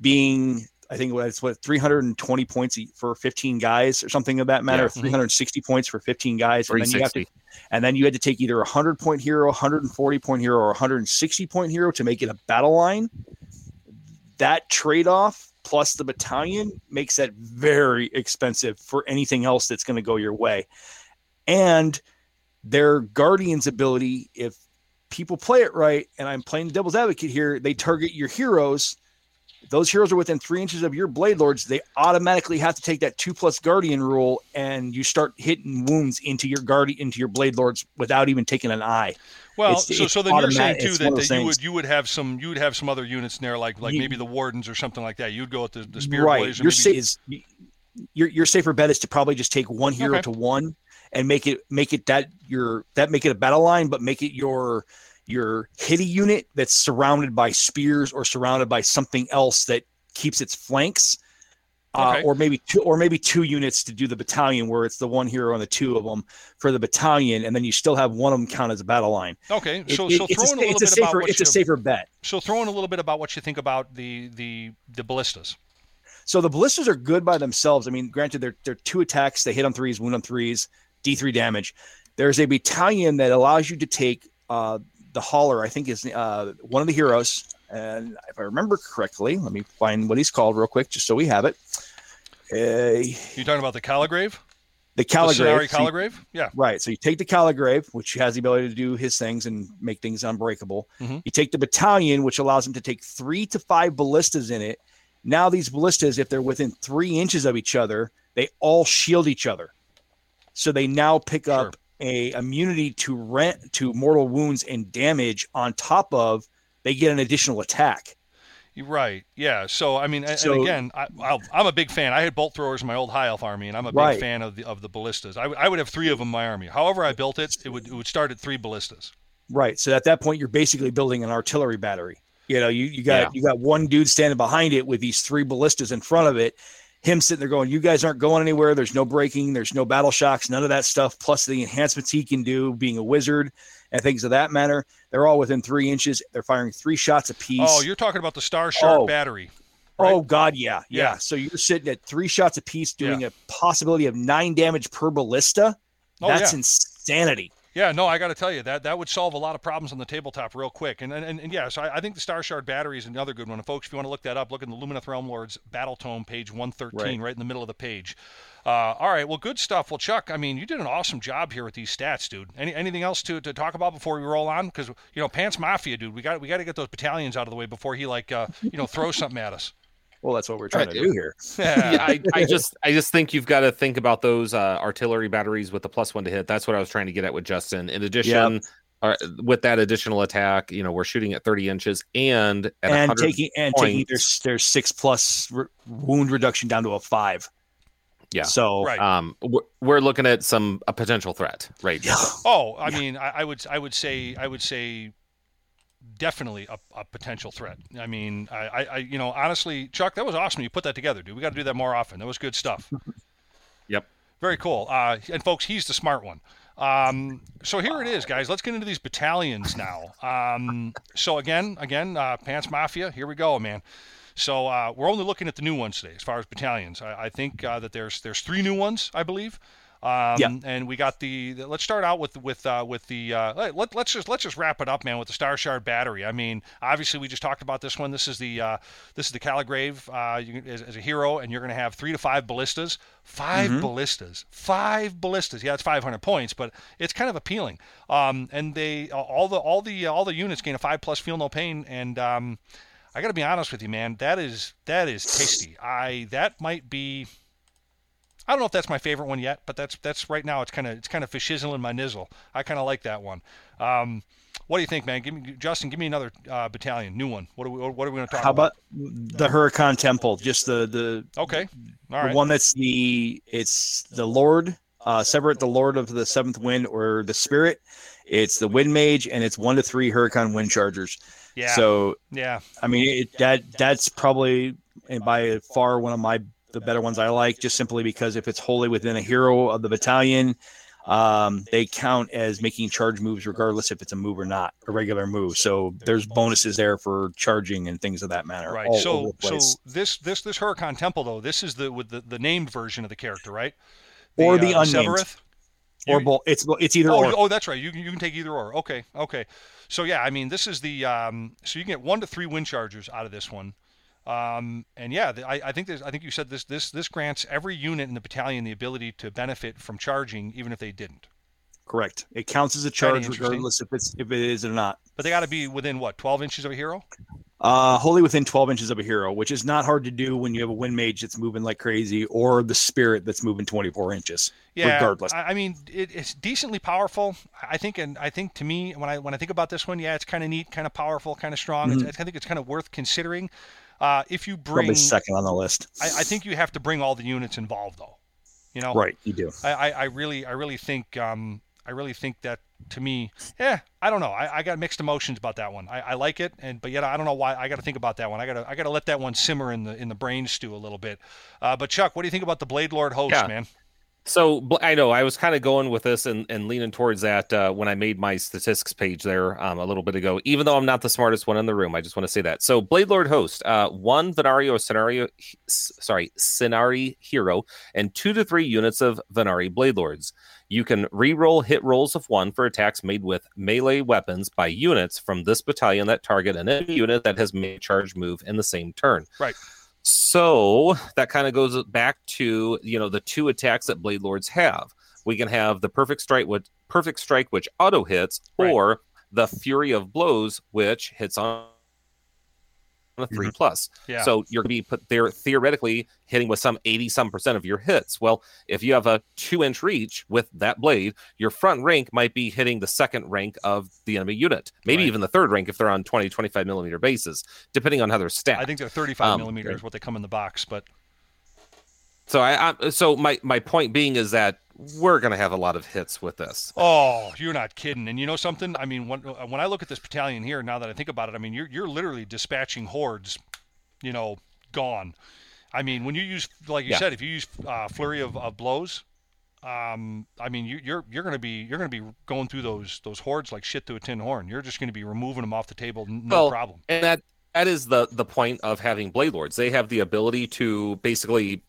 being I think it's what 320 points for 15 guys or something of that matter. Yeah. Mm-hmm. 360 points for 15 guys, and then you have to and then you had to take either a 100 point hero, 140 point hero, or 160 point hero to make it a battle line. That trade off plus the battalion makes that very expensive for anything else that's going to go your way. And their guardian's ability, if people play it right, and I'm playing the devil's advocate here, they target your heroes. Those heroes are within three inches of your blade lords. They automatically have to take that two plus guardian rule, and you start hitting wounds into your guardian into your blade lords without even taking an eye. Well, It's- so it's so then you're saying too it's that, that you things. would you would have some you would have some other units in there like like You- maybe the wardens or something like that. You'd go with the, the spear right. Your, maybe, sa- is, your your safer bet is to probably just take one hero Okay. to one and make it make it that your that make it a battle line, but make it your your hitty unit that's surrounded by spears or surrounded by something else that keeps its flanks. Uh, or maybe two, or maybe two units to do the battalion, where it's the one hero and the two of them for the battalion, and then you still have one of them count as a battle line. Okay, so it- so it's, throw a, in a little it's a bit about safer what it's you a safer bet. so throw in a little bit about what you think about the the the ballistas. So the ballistas are good by themselves. I mean, granted, they're they're two attacks. They hit on threes, wound on threes, D three damage. There's a battalion that allows you to take uh, the hauler. I think is uh, one of the heroes, and if I remember correctly, let me find what he's called real quick, just so we have it. Uh, You talking about the Calligrave? the The Scinari Calligrave. So Yeah. Right. So you take the Calligrave, which has the ability to do his things and make things unbreakable. Mhm. You take the battalion, which allows him to take three to five ballistas in it. Now, these ballistas, if they're within three inches of each other, they all shield each other. So they now pick up a immunity to rent to mortal wounds and damage on top of they get an additional attack. Right. Yeah. So I mean, a- and, again, I, I'm a big fan. I had bolt throwers in my old high elf army, and I'm a big Right. fan of the of the ballistas. I, would- I would have three of them in my army. However, I built it, it would it would start at three ballistas. Right. So at that point, you're basically building an artillery battery. You know, you, you got Yeah. you got one dude standing behind it with these three ballistas in front of it. Him sitting there going, "You guys aren't going anywhere. There's no breaking. There's no battle shocks. None of that stuff. Plus the enhancements he can do, being a wizard and things of that matter. They're all within three inches. They're firing three shots apiece. Oh, you're talking about the Star Shard Oh. battery. Oh, right? Oh God, yeah, yeah, Yeah. So you're sitting at three shots apiece, doing a possibility of nine damage per ballista. Oh, That's yeah. insanity. Yeah, no, I got to tell you that that would solve a lot of problems on the tabletop real quick. And and, and, and yeah, so I, I think the Star Shard battery is another good one. And folks, if you want to look that up, look in the Lumineth Realm Lords Battle Tome, page 113, right, in the middle of the page. Uh, all right, well, good stuff. Well, Chuck, I mean, you did an awesome job here with these stats, dude. Any anything else to, to talk about before we roll on? Because you know, Pants Mafia, dude, we got we got to get those battalions out of the way before he like uh, you know throws something at us. Well, that's what we're trying Right. to do here. yeah, I, I just I just think you've got to think about those uh, artillery batteries with the plus one to hit. That's what I was trying to get at with Justin. In addition, uh, with that additional attack, you know, we're shooting at 30 inches and at and 100 taking and taking their, their six plus re- wound reduction down to a five. Yeah. So Right. um we're, we're looking at some a potential threat, right? yeah, Oh, I mean, I, I would I would say I would say definitely a, a potential threat. I mean, I, I, I you know honestly, Chuck, that was awesome. You put that together, dude. We got to do that more often. That was good stuff. Yep. Very cool. Uh, and folks, he's the smart one. Um, so here it is, guys. Let's get into these battalions now. Um, so again, again, uh, Pants Mafia. Here we go, man. So uh, we're only looking at the new ones today, as far as battalions. I, I think uh, that there's there's three new ones, I believe. Um, Yeah. And we got the, the- let's start out with with uh, with the uh, let, let's just let's just wrap it up, man, with the Star Shard battery. I mean, obviously we just talked about this one. This is the uh, this is the Calligrave uh, you, as, as a hero, and you're going to have three to five ballistas, 5 Mm-hmm. ballistas, five ballistas. Yeah, it's 500 points, but it's kind of appealing. Um, and they all the all the all the units gain a five plus feel no pain, and um, I got to be honest with you, man. That is that is tasty. I that might be. I don't know if that's my favorite one yet, but that's that's right now. It's kind of it's kind of fishizzling my nizzle. I kind of like that one. Um, what do you think, man? Give me Justin. Give me another uh, battalion, new one. What are we What are we going to talk about How about? about the Hurakan Temple? Just the the, Okay, all the one that's the it's the Lord, uh, separate the Lord of the Seventh Wind or the Spirit. It's the Wind Mage, and it's one to three Hurakan Wind Chargers. yeah, So yeah, I mean, it, that that's probably and by far one of my the better ones I like, just simply because if it's wholly within a hero of the battalion, um, they count as making charge moves regardless if it's a move or not, a regular move. So there's bonuses there for charging and things of that matter. right. So so this this this Hurakan Temple though, this is the with the, the named version of the character, right? Or the uh, unnamed. Sevireth? or both. It's it's either Oh, or. oh, that's right. You, can- you can take either or. Okay, okay. So yeah, I mean, this is the um, so you can get one to three wind chargers out of this one, um, and yeah, I, I think there's, I think you said this this this grants every unit in the battalion the ability to benefit from charging, even if they didn't. Correct. It counts as a charge regardless if it's if it is or not. But they got to be within what 12 inches of a hero. Uh, wholly within 12 inches of a hero, which is not hard to do when you have a wind mage that's moving like crazy, or the spirit that's moving 24 inches. Yeah, regardless. I, I mean, it, it's decently powerful. I think, and I think to me, when I when I think about this one, yeah, it's kind of neat, kind of powerful, kind of strong. It's, I think it's kind of worth considering. Uh, if you bring, Probably second on the list. I, I think you have to bring all the units involved, though. You know, Right, you do. I, I, I really, I really think, um, I really think that to me, yeah, I don't know. I, I got mixed emotions about that one. I, I like it, and but yet I don't know why. I got to think about that one. I got to, I got to let that one simmer in the in the brain stew a little bit. Uh, but Chuck, what do you think about the Blade Lord host, Yeah. man? So I know I was kind of going with this and, and leaning towards that uh, when I made my statistics page there um, a little bit ago. Even though I'm not the smartest one in the room, I just want to say that. So Blade Lord host, uh, one Venario scenario, sorry, Scinari hero, and two to three units of Vanari Blade Lords. You can re-roll hit rolls of one for attacks made with melee weapons by units from this battalion that target an enemy unit that has made charge move in the same turn. Right. So that kind of goes back to you know the two attacks that blade lords have. We can have the perfect strike, which perfect strike, which auto hits, Right. or the fury of blows, which hits on a 3 plus. Yeah. So you're going to be put there theoretically hitting with some 80 some percent of your hits. Well, if you have a two inch reach with that blade, your front rank might be hitting the second rank of the enemy unit, maybe Right. even the third rank if they're on 20, 25 millimeter bases, depending on how they're stacked. I think they're 35 Um, millimeters, what they come in the box, but So I, I so my my point being is that we're going to have a lot of hits with this. Oh, you're not kidding. And you know something? I mean, when uh, when I look at this battalion here, now that I think about it, I mean, you're you're literally dispatching hordes, you know, gone. I mean, when you use, like you Yeah. said, if you use uh, flurry of, of blows, um, I mean, you, you're you're going to be you're going to be going through those those hordes like shit through a tin horn. You're just going to be removing them off the table, no Well, problem. And that that is the the point of having blade lords. They have the ability to basically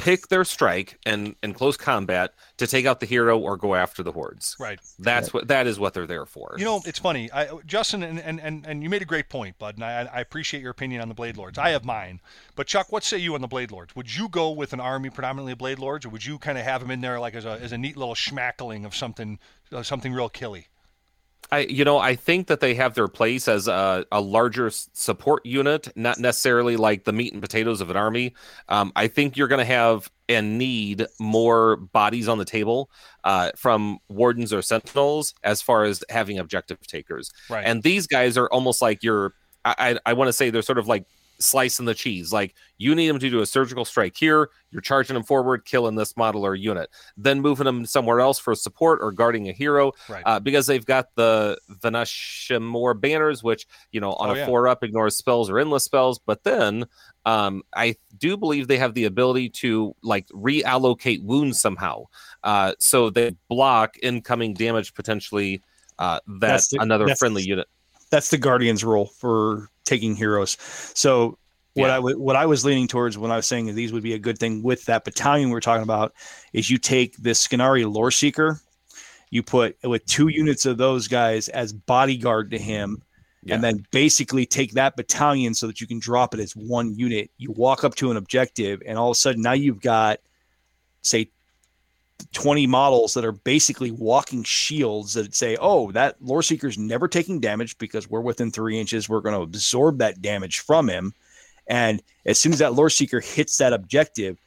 pick their strike and in close combat to take out the hero or go after the hordes. Right. That's what that is what they're there for. You know, it's funny, I, Justin, and, and, and, and you made a great point, bud, and I, I appreciate your opinion on the Blade Lords. I have mine, but Chuck, what say you on the Blade Lords? Would you go with an army predominantly of Blade Lords, or would you kind of have them in there like as a, as a neat little schmackling of something, uh, something real killy? I you know I think that they have their place as a, a larger support unit, not necessarily like the meat and potatoes of an army. Um, I think you're going to have and need more bodies on the table uh, from wardens or sentinels as far as having objective takers. Right. And these guys are almost like your I I, I want to say they're sort of like slicing the cheese. Like you need them to do a surgical strike here, you're charging them forward, killing this model or unit, then moving them somewhere else for support or guarding a hero right. uh, because they've got the Vanashimor banners, which you know on Oh, a yeah. four up ignores spells or endless spells. But then um, I do believe they have the ability to like reallocate wounds somehow, uh, so they block incoming damage potentially. Uh, that That's the- another that's- friendly unit. That's the Guardian's role for taking heroes. So What Yeah. I w- what I was leaning towards when I was saying that these would be a good thing with that battalion we are talking about is you take this Scinari lore seeker, you put with two units of those guys as bodyguard to him, Yeah. and then basically take that battalion so that you can drop it as one unit. You walk up to an objective, and all of a sudden now you've got say 20 models that are basically walking shields that say, oh, that lore seeker's never taking damage because we're within three inches. We're going to absorb that damage from him. And as soon as that lore seeker hits that objective,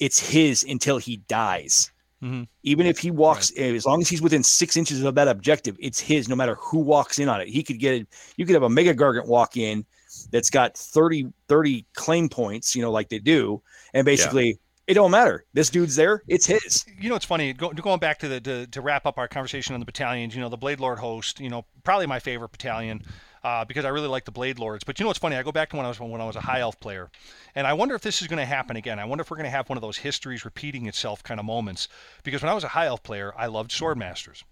it's his until he dies. Mhm. Even if he walks, as long as he's within six inches of that objective, it's his no matter who walks in on it. He could get, you could have a mega gargant walk in that's got 30, 30 claim points, you know, like they do. And basically, it don't matter. This dude's there, it's his. you know, it's funny go, going back to the to, to wrap up our conversation on the battalions. You know, the Blade Lord host. You know, probably my favorite battalion uh, because I really like the Blade Lords. But you know, what's funny? I go back to when I was when I was a High Elf player, and I wonder if this is going to happen again. I wonder if we're going to have one of those histories repeating itself kind of moments. Because when I was a High Elf player, I loved Swordmasters.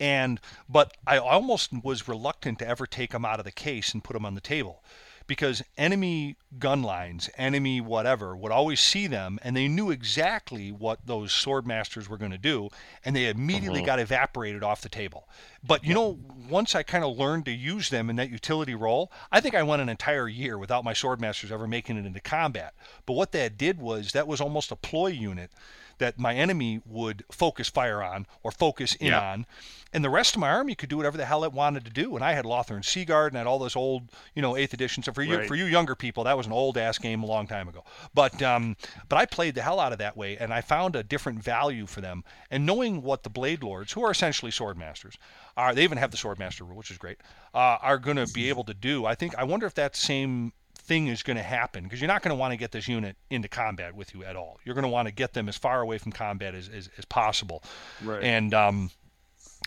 And but I almost was reluctant to ever take them out of the case and put them on the table because enemy gun lines, enemy whatever, would always see them and they knew exactly what those sword masters were going to do and they immediately uh-huh. got evaporated off the table. But you know, once I kind of learned to use them in that utility role, I think I went an entire year without my sword masters ever making it into combat. But what that did was that was almost a ploy unit that my enemy would focus fire on or focus in Yeah. on. And the rest of my army could do whatever the hell it wanted to do. And I had Lothern Seaguard and had all those old, you know, eighth edition. So for you, Right. for you younger people, that was an old ass game a long time ago. But um, but I played the hell out of that way, and I found a different value for them. And knowing what the Blade Lords, who are essentially sword masters, are they even have the sword master rule, which is great, uh, are going to be able to do. I think I wonder if that same thing is going to happen because you're not going to want to get this unit into combat with you at all. You're going to want to get them as far away from combat as, as, as possible. Right. And um,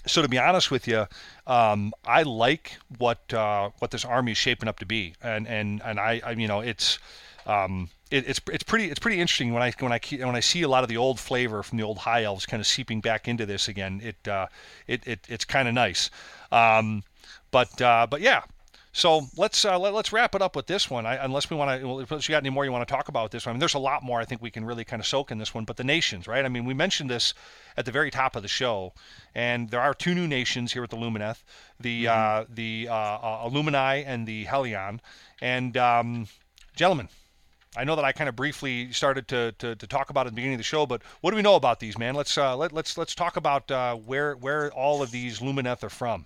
so to be honest with you, um, I like what uh, what this army is shaping up to be, and and and I, I you know it's. Um, it, it's it's pretty it's pretty interesting when I when I when I see a lot of the old flavor from the old high elves kind of seeping back into this again. It uh, it, it it's kind of nice, um, but uh, but yeah. So let's uh, let, let's wrap it up with this one. I, unless we want to, well, unless you got any more you want to talk about this one. I mean, there's a lot more I think we can really kind of soak in this one. But the nations, right? I mean, we mentioned this at the very top of the show, and there are two new nations here at the Lumineth, the uh, the uh, uh, Illumini and the Helion. And um, gentlemen, I know that I kind of briefly started to, to, to talk about it at the beginning of the show, but what do we know about these, man? Let's uh, let, let's let's talk about uh, where where all of these Lumineth are from.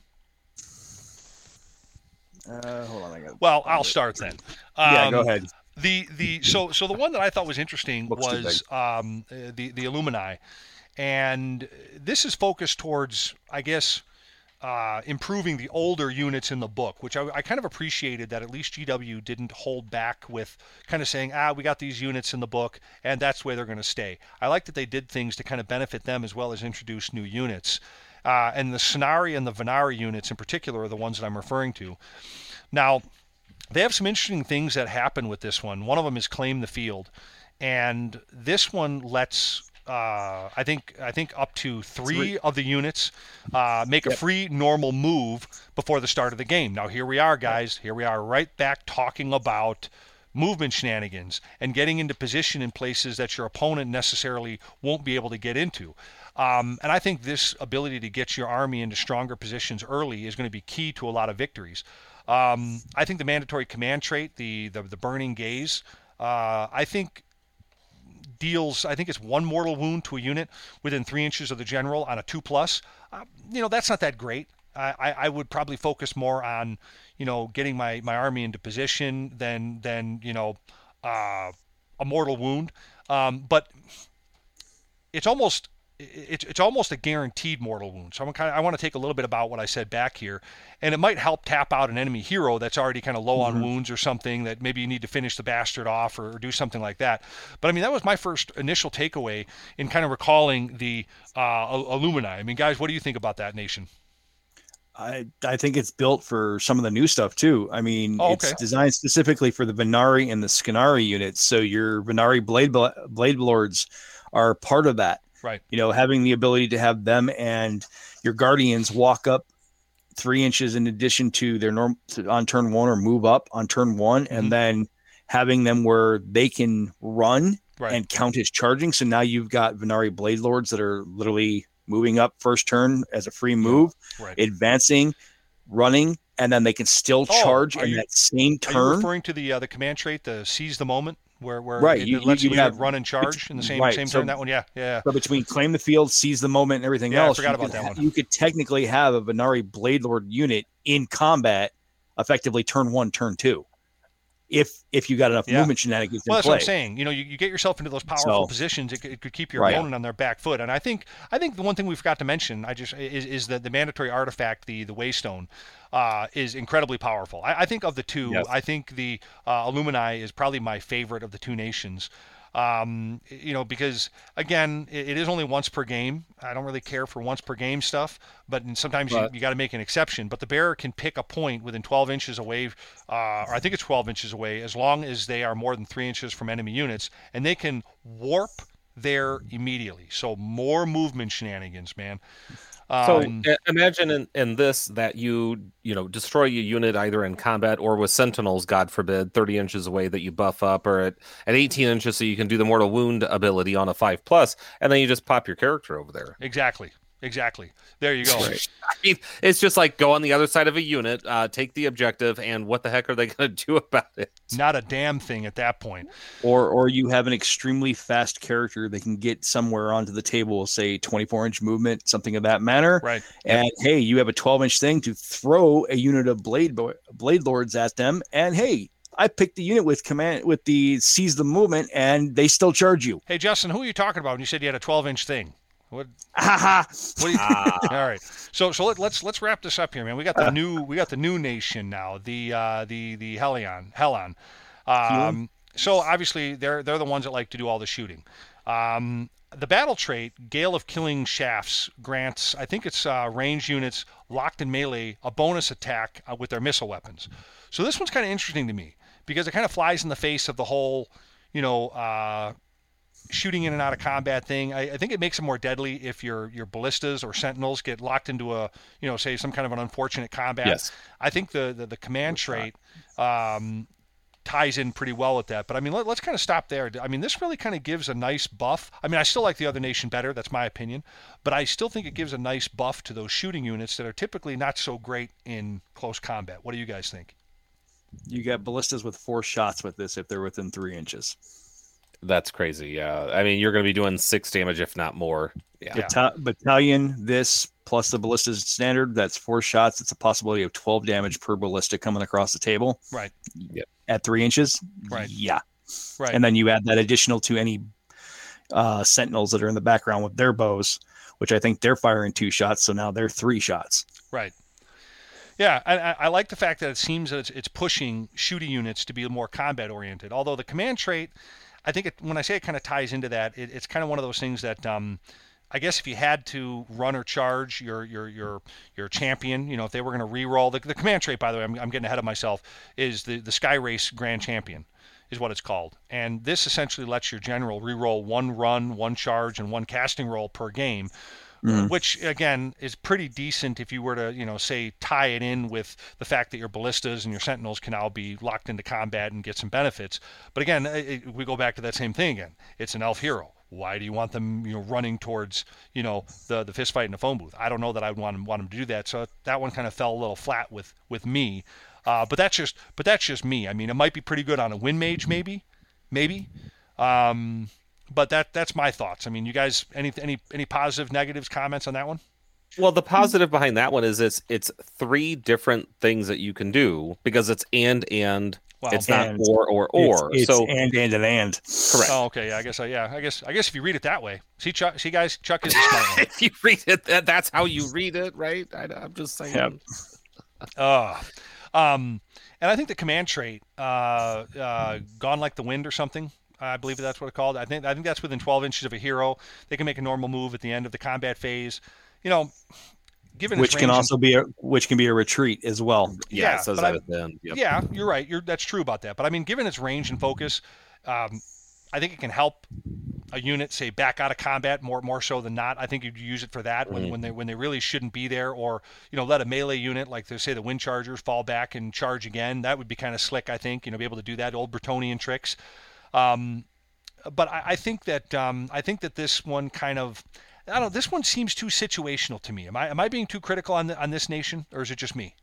Uh, hold on, I got. Well, I'll start then. yeah, Um, go ahead. The the so so the one that I thought was interesting Looks was um, uh, the the Illumini, and this is focused towards I guess uh, improving the older units in the book, which I, I kind of appreciated that at least GW didn't hold back with kind of saying ah we got these units in the book and that's where they're going to stay. I like that they did things to kind of benefit them as well as introduce new units. Uh, and the Sonari and the Vanari units in particular are the ones that I'm referring to. Now, they have some interesting things that happen with this one. One of them is claim the field, and this one lets uh, I think I think up to three, of the units uh, make a free normal move before the start of the game. Now here we are, guys. Here we are, right back talking about movement shenanigans and getting into position in places that your opponent necessarily won't be able to get into. Um, and I think this ability to get your army into stronger positions early is going to be key to a lot of victories. Um, I think the mandatory command trait, the the, the burning gaze, uh, I think deals I think it's one mortal wound to a unit within three inches of the general on a two plus. Uh, you know that's not that great. I, I, would probably focus more on you know getting my, my army into position than than you know uh, a mortal wound. Um, but it's almost it's it's almost a guaranteed mortal wound. So I'm kind of, I want to take a little bit about what I said back here, and it might help tap out an enemy hero that's already kind of low on wounds or something that maybe you need to finish the bastard off or, or do something like that. But I mean that was my first initial takeaway in kind of recalling the uh, Illumini. I mean, guys, what do you think about that nation? I I think it's built for some of the new stuff too. I mean, Oh, it's designed specifically for the Vanari and the Scinari units. So your Vanari blade Bl- blade lords are part of that. Right. You know, having the ability to have them and your guardians walk up three inches in addition to their norm on turn one or move up on turn one, Mhm. and then having them where they can run Right. and count as charging. So now you've got Vanari Blade Lords that are literally moving up first turn as a free move, right. advancing, running, and then they can still Oh, charge are in you- that same turn. referring to the uh, the command trait, the seize the moment, where where Right, it, you- it lets you you, have- run and charge in the same right, same so- turn? That one, yeah, yeah. So between claim the field, seize the moment, and everything Yeah, I else, forgot you about that ha- one. You could technically have a Vanari Blade Lord unit in combat, effectively turn one, turn two, if if you got enough Yeah. movement shenanigans Well, in that's play. what I'm saying. You know, you, you get yourself into those powerful So- positions. It, could- it could keep your Right. opponent on their back foot. And I think I think the one thing we forgot to mention, I just is, is that the mandatory artifact, the the Waystone, uh, is incredibly powerful. I, I think of the two, Yes. I think the uh, Illumini is probably my favorite of the two nations. Um, you know, because again, it, it is only once per game. I don't really care for once per game stuff, but sometimes you, But- you got to make an exception. But the bearer can pick a point within 12 inches away, uh, or I think it's 12 inches away, as long as they are more than three inches from enemy units, and they can warp there immediately. So more movement shenanigans, man. So Um, i- imagine in, in this that you you know destroy a unit either in combat or with sentinels, God forbid, thirty inches away that you buff up, or at, at eighteen inches so you can do the mortal wound ability on a five plus, and then you just pop your character over there. exactly, exactly. There you go. Right. I mean, it's just like go on the other side of a unit, uh, take the objective, and what the heck are they going to do about it? Not a damn thing at that point. or or you have an extremely fast character that can get somewhere onto the table, say 24 inch movement, something of that manner. Right. And hey, you have a 12 inch thing to throw a unit of blade bo- blade lords at them, and hey, I picked the unit with command with the seize the movement, and they still charge you. Hey, Justin, who are you talking about when you said you had a 12 inch thing? What? Haha. What you, all right. So so let, let's let's wrap this up here, man. We got the new we got the new nation now. The uh, the the Helion Helon. Um, so obviously they're they're the ones that like to do all the shooting. Um, the battle trait Gale of Killing Shafts grants I think it's uh, range units locked in melee a bonus attack uh, with their missile weapons. So this one's kind of interesting to me because it kind of flies in the face of the whole, you know, uh, shooting in and out of combat thing. I, I think it makes it more deadly if your your ballistas or sentinels get locked into a you know say some kind of an unfortunate combat. Yes. I think the the, the command trait um, ties in pretty well with that. But I mean, let, us kind of stop there. I mean, this really kind of gives a nice buff. I mean, I still like the other nation better. That's my opinion. But I still think it gives a nice buff to those shooting units that are typically not so great in close combat. What do you guys think? You got ballistas with four shots with this if they're within three inches. That's crazy. Yeah, I mean you're going to be doing six damage if not more. Yeah. Yeah. Bata- battalion, this plus the ballistas standard, that's four shots. It's a possibility of 12 damage per ballista coming across the table Right. at three inches. Right. Yeah. Right. And then you add that additional to any uh, sentinels that are in the background with their bows, which I think they're firing two shots. So now they're three shots. Right. Yeah, I, I- I like the fact that it seems that it's, it's pushing shooting units to be more combat oriented. Although the command trait, I think it, when I say it kind of ties into that, it, it's kind of one of those things that um, I guess if you had to run or charge your your your your champion, you know, if they were going to re-roll the, the command trait, by the way, I'm, I'm getting ahead of myself, is the the Sky Race Grand Champion is what it's called. And this essentially lets your general re-roll one run, one charge, and one casting roll per game, Mhm. which again is pretty decent if you were to, you know, say tie it in with the fact that your ballistas and your sentinels can now be locked into combat and get some benefits. But again, it, we go back to that same thing again. It's an elf hero. Why do you want them, you know, running towards, you know, the the fist fight in the phone booth? I don't know that I would want them, want them to do that. So that one kind of fell a little flat with with me. Uh, but that's just but that's just me. I mean, it might be pretty good on a win mage, maybe, maybe. Um, but that that's my thoughts. I mean, you guys, any any any positive, negatives, comments on that one? Well, the positive behind that one is it's it's three different things that you can do because it's and and Well, it's not And or or or. It's, it's so and and and and. correct. Oh, okay. Yeah, I guess. I, yeah, I guess. I guess if you read it that way, see, Chuck, see, guys, Chuck is smart if you read it, that, that's how you read it, right? I, I'm just saying. Yep. Uh, um, and I think the command trait, uh, uh, "Gone Like the Wind" or something. I believe that's what it's called. I think I think that's within 12 inches of a hero. They can make a normal move at the end of the combat phase. You know, given Which can range and- also be a which can be a retreat as well. Yeah, Yeah, it says that I- at the end. Yep. Yeah, you're right. You're that's true about that. But I mean, given its range and focus, um, I think it can help a unit say back out of combat more more so than not. I think you'd use it for that when, when they when they really shouldn't be there, or you know let a melee unit like they say the wind chargers fall back and charge again. That would be kind of slick. I think you know be able to do that old Bretonnian tricks. Um, but I, I think that um, I think that this one kind of I don't know. This one seems too situational to me. Am I am I being too critical on the, on this nation, or is it just me?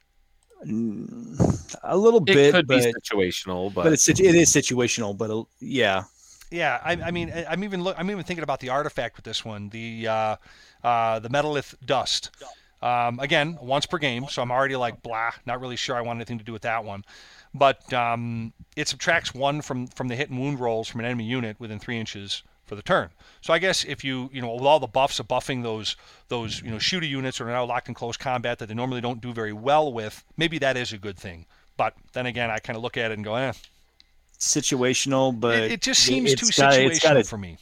A little bit. It bit, could but, be situational, but, but it's it is situational. But uh, yeah, Yeah, I, I mean, I- I'm even look, I'm even thinking about the artifact with this one, the uh, uh, the Metalith Dust. Um, again, once per game, so I'm already like blah, not really sure I want anything to do with that one. But um, it subtracts one from from the hit and wound rolls from an enemy unit within three inches for the turn. So I guess if you you know with all the buffs of buffing those those you know shooter units that are now locked in close combat that they normally don't do very well with, maybe that is a good thing. But then again, I kind of look at it and go, eh, situational. But it, it just seems too got- situational got for me.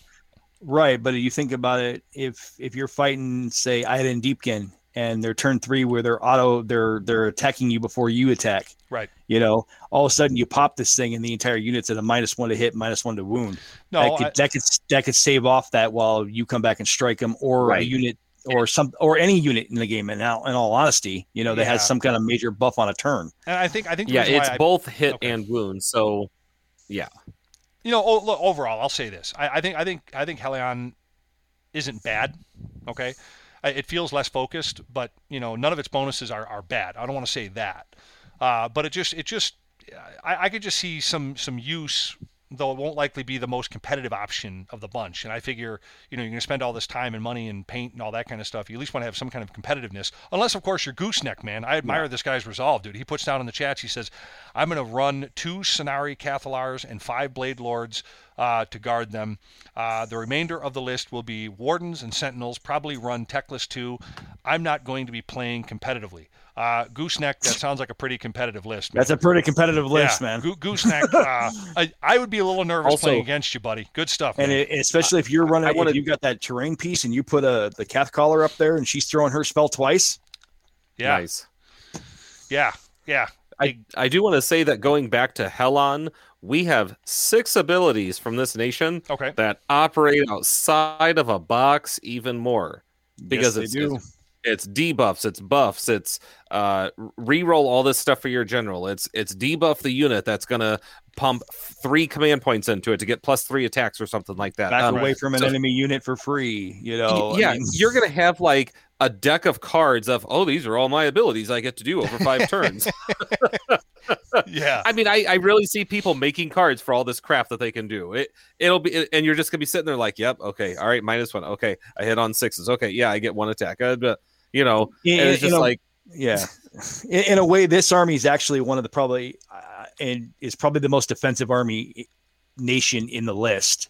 Right, but you think about it, if if you're fighting, say, Idoneth Deepkin, and they're turn three where they're auto, they're they're attacking you before you attack. Right. You know, all of a sudden you pop this thing, and the entire unit's at a minus one to hit, minus one to wound. No, that could I- that could that could save off that while you come back and strike them, or a unit, or some, or any unit in the game. And now, in all honesty, you know, that Yeah. has some kind of major buff on a turn. And I think I think yeah, reason why it's I- both hit okay. and wound. So, yeah, you know, overall, I'll say this. I, I think I think I think Helion isn't bad. Okay, I- it feels less focused, but you know, none of its bonuses are, are bad. I don't want to say that, uh, but it just it just I, I could just see some some use. Though it won't likely be the most competitive option of the bunch, and I figure, you know, you're going to spend all this time and money and paint and all that kind of stuff. You at least want to have some kind of competitiveness, unless, of course, you're gooseneck, man. I admire this guy's resolve, dude. He puts down in the chats. He says, "I'm going to run two Scinari Cathallars and five Blade Lords uh, to guard them. Uh, the remainder of the list will be Wardens and Sentinels. Probably run Teclis too. I'm not going to be playing competitively. Uh, gooseneck, that sounds like a pretty competitive list. Man. That's a pretty competitive list, yeah, man. Goo- gooseneck. Uh, I, I would be a little nervous Also- playing against you, buddy. Good stuff. And man. it, especially if you're running, I wanna- if you got that terrain piece and you put a the Cathallar up there and she's throwing her spell twice. yeah, nice. yeah, yeah. I, I do want to say that going back to Helon, we have six abilities from this nation Okay. that operate outside of a box even more because Yes, it's, they do. it's it's debuffs, it's buffs, it's uh re-roll all this stuff for your general. It's it's debuff the unit that's gonna pump three command points into it to get plus three attacks or something like that. back Um, away from an so- enemy unit for free. You know, I yeah, mean, you're gonna have like a deck of cards of oh these are all my abilities I get to do over five turns. Yeah. I mean, I, I really see people making cards for all this crap that they can do. It it'll be and you're just gonna be sitting there like, yep, okay, all right, minus one, okay, I hit on sixes, okay, yeah, I get one attack, uh, you know, and it's just like yeah, in, in a way, this army is actually one of the probably uh, and is probably the most defensive army nation in the list.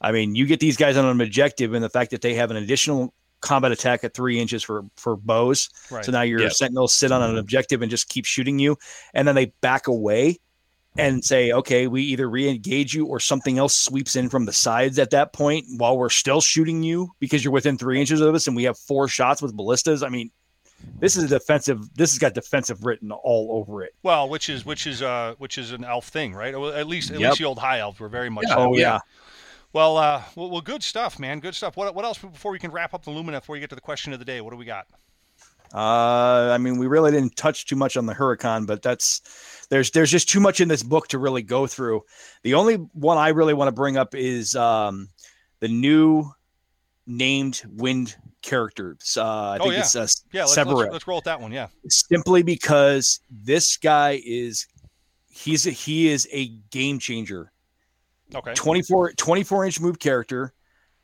I mean, you get these guys on an objective, and the fact that they have an additional combat attack at three inches for for bows. Right. So now your Yeah. sentinels sit on an objective and just keep shooting you, and then they back away and say, "Okay, we either re-engage you or something else sweeps in from the sides at that point while we're still shooting you because you're within three inches of us, and we have four shots with ballistas." I mean, this is a defensive. This has got defensive written all over it. Well, which is which is uh which is an elf thing, right? At least at Yep. least the old high elves were very much. Yeah. Oh yeah. Well, uh, well, well, good stuff, man. Good stuff. What what else before we can wrap up the Lumineth? Before we get to the question of the day, what do we got? Uh, I mean, we really didn't touch too much on the Hurakan, but that's there's there's just too much in this book to really go through. The only one I really want to bring up is um, the new named wind characters. Uh, I Oh, think yeah. it's uh, Yeah, let's, let's, let's roll with that one. Yeah. simply because this guy is he's a, he is a game changer. Okay. 24, 24 inch move character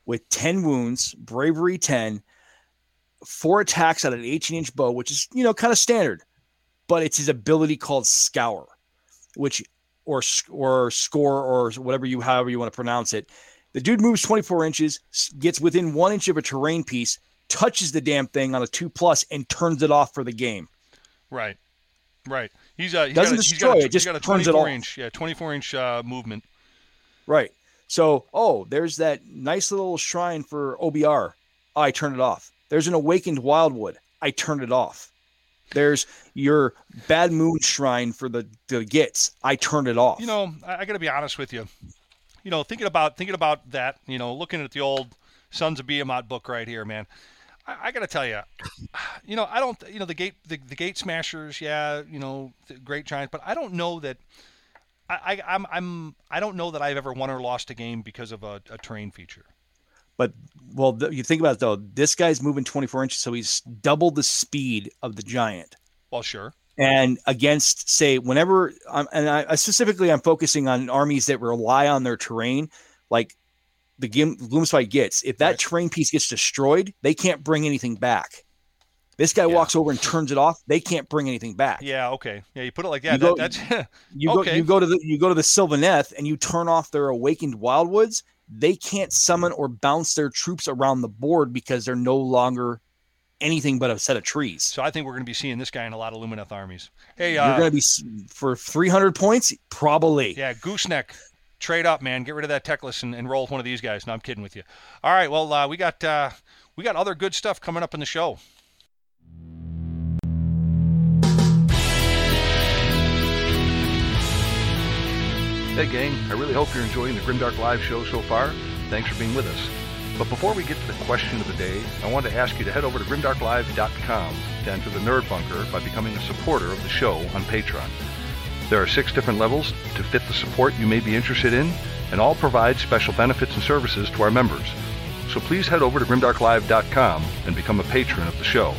with 10 wounds, bravery 10, four attacks at an 18 inch bow, which is, you know, kind of standard, but it's his ability called scour, which, or, or score, or whatever you, however you want to pronounce it. The dude moves 24 inches, Gitz within one inch of a terrain piece, touches the damn thing on a two plus, and turns it off for the game. Right. Right. He's uh he's Doesn't got a, he's destroy got a, it, just got a turns it 24 off. inch yeah 24 inch uh, movement. Right. So, oh, there's that nice little shrine for OBR. I turn it off. There's an awakened wildwood. I turn it off. There's your bad moon shrine for the the gets. I turned it off. You know, I, I got to be honest with you. You know, thinking about thinking about that, you know, looking at the old Sons of Behemat book right here, man. I, I got to tell you, you know, I don't, you know, the gate, the, the gate smashers, yeah, you know, the great giants, but I don't know that. I, I, I'm, I'm, I don't know that I've ever won or lost a game because of a, a terrain feature. But well, th- you think about it though. This guy's moving 24 inches, so he's double the speed of the giant. Well, sure. And against, say, whenever, um, and I, I specifically, I'm focusing on armies that rely on their terrain, like the game Gloomspite Gitz. If that Right. terrain piece gets destroyed, they can't bring anything back. This guy Yeah. walks over and turns it off. They can't bring anything back. Yeah. Okay. Yeah. You put it like that. You go- that that's You Okay. go, you go to the, you go to the Sylvaneth, and you turn off their awakened wildwoods. They can't summon or bounce their troops around the board because they're no longer anything but a set of trees. so. I think we're going to be seeing this guy in a lot of Lumineth armies. Hey, You're uh, going to be for 300 points, probably. Yeah, gooseneck. Trade up, man. Get rid of that Teclis and, and roll with one of these guys. No, I'm kidding with you. All right, well, uh, we got uh, we got other good stuff coming up in the show. Hey, gang, I really hope you're enjoying the Grimdark Live show so far. Thanks for being with us. But before we get to the question of the day, I want to ask you to head over to grimdarklive.com to enter the Nerd Bunker by becoming a supporter of the show on Patreon. There are six different levels to fit the support you may be interested in, and all provide special benefits and services to our members. So please head over to grimdarklive.com and become a patron of the show.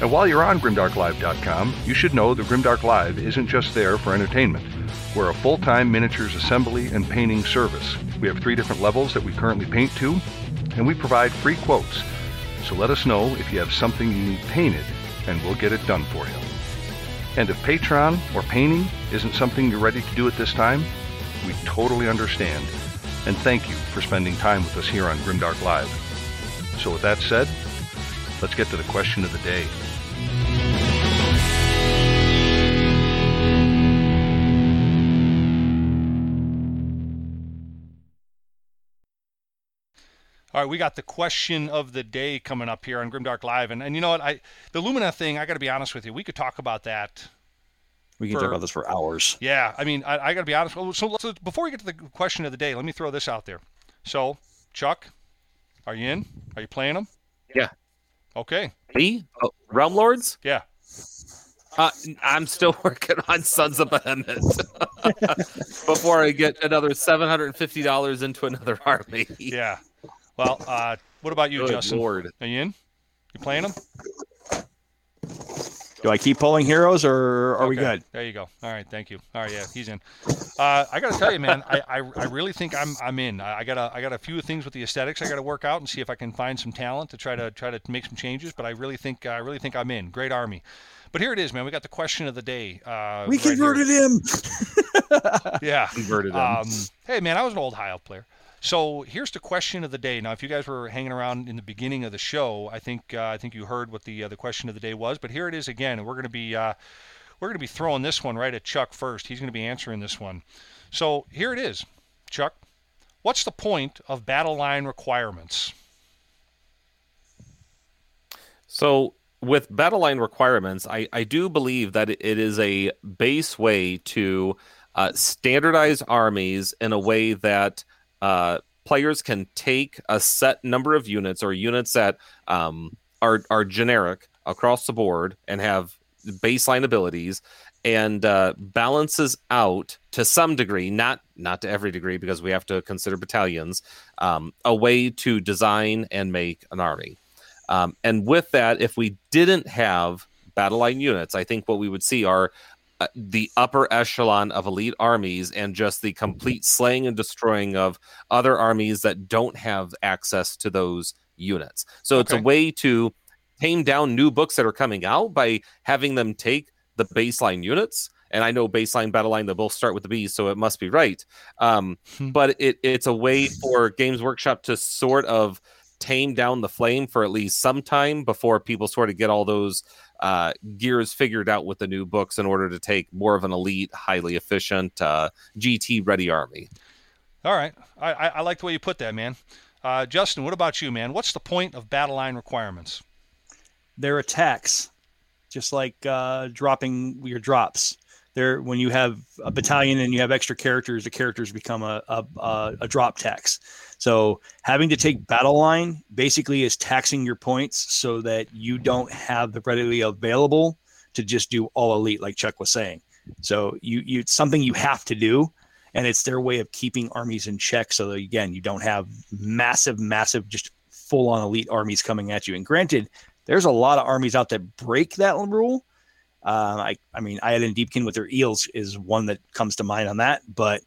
And while you're on grimdarklive.com, you should know that Grimdark Live isn't just there for entertainment. We're a full-time miniatures assembly and painting service. We have three different levels that we currently paint to, and we provide free quotes. So let us know if you have something you need painted, and we'll get it done for you. And if Patreon or painting isn't something you're ready to do at this time, we totally understand. And thank you for spending time with us here on Grimdark Live. So with that said, let's get to the question of the day. All right, we got the question of the day coming up here on Grimdark Live, and and you know what? I the Lumineth thing. I got to be honest with you. We could talk about that. We can For- talk about this for hours. Yeah, I mean, I, I got to be honest. Well, So before we get to the question of the day, let me throw this out there. So, Chuck, are you in? Are you playing them? Yeah. Okay. Me? Oh, Realm Lords? Yeah. Uh, I'm still working on Sons of Behemat before I get another seven hundred and fifty dollars into another army. Yeah. Well, uh, what about you, Good Justin? Lord. Are you in? You playing them? Do I keep pulling heroes or are we good? There you go. All right, thank you. All right, yeah, he's in. Uh, I got to tell you, man, I, I, I really think I'm I'm in. I, I got a I got a few things with the aesthetics I got to work out and see if I can find some talent to try to try to make some changes. But I really think I really think I'm in. Great army. But here it is, man. We got the question of the day. Uh, We right here. converted him. Yeah. Converted him. Um, hey, man, I was an old high elf player. So here's the question of the day. Now, if you guys were hanging around in the beginning of the show, I think uh, I think you heard what the uh, the question of the day was. But here it is again, and we're going to be uh, we're going to be throwing this one right at Chuck first. He's going to be answering this one. So here it is, Chuck. What's the point of battle line requirements? So with battle line requirements, I, I do believe that it is a base way to uh, standardize armies in a way that uh, players can take a set number of units or units that um, are are generic across the board and have baseline abilities and uh, balances out to some degree, not not to every degree because we have to consider battalions, um, a way to design and make an army. Um, and with that, if we didn't have battle line units, I think what we would see are uh, the upper echelon of elite armies and just the complete slaying and destroying of other armies that don't have access to those units. So it's a way to tame down new books that are coming out by having them take the baseline units. And I know baseline battle line, they both start with the B, so it must be right. Um, Hmm. but it, it's a way for Games Workshop to sort of tame down the flame for at least some time before people sort of get all those uh, gears figured out with the new books in order to take more of an elite, highly efficient uh, GT ready army. All right, I, I, I like the way you put that, man. Uh, Justin, what about you, man? What's the point of battle line requirements? Their attacks, just like uh, dropping your drops. There when you have a battalion and you have extra characters, the characters become a a, a, drop tax. So having to take battle line basically is taxing your points so that you don't have the readily available to just do all elite, like Chuck was saying. So you you it's something you have to do, and it's their way of keeping armies in check. So that, again, you don't have massive, massive, just full on elite armies coming at you. And granted, there's a lot of armies out that break that rule. Um, I I mean, Idoneth Deepkin with their eels is one that comes to mind on that, but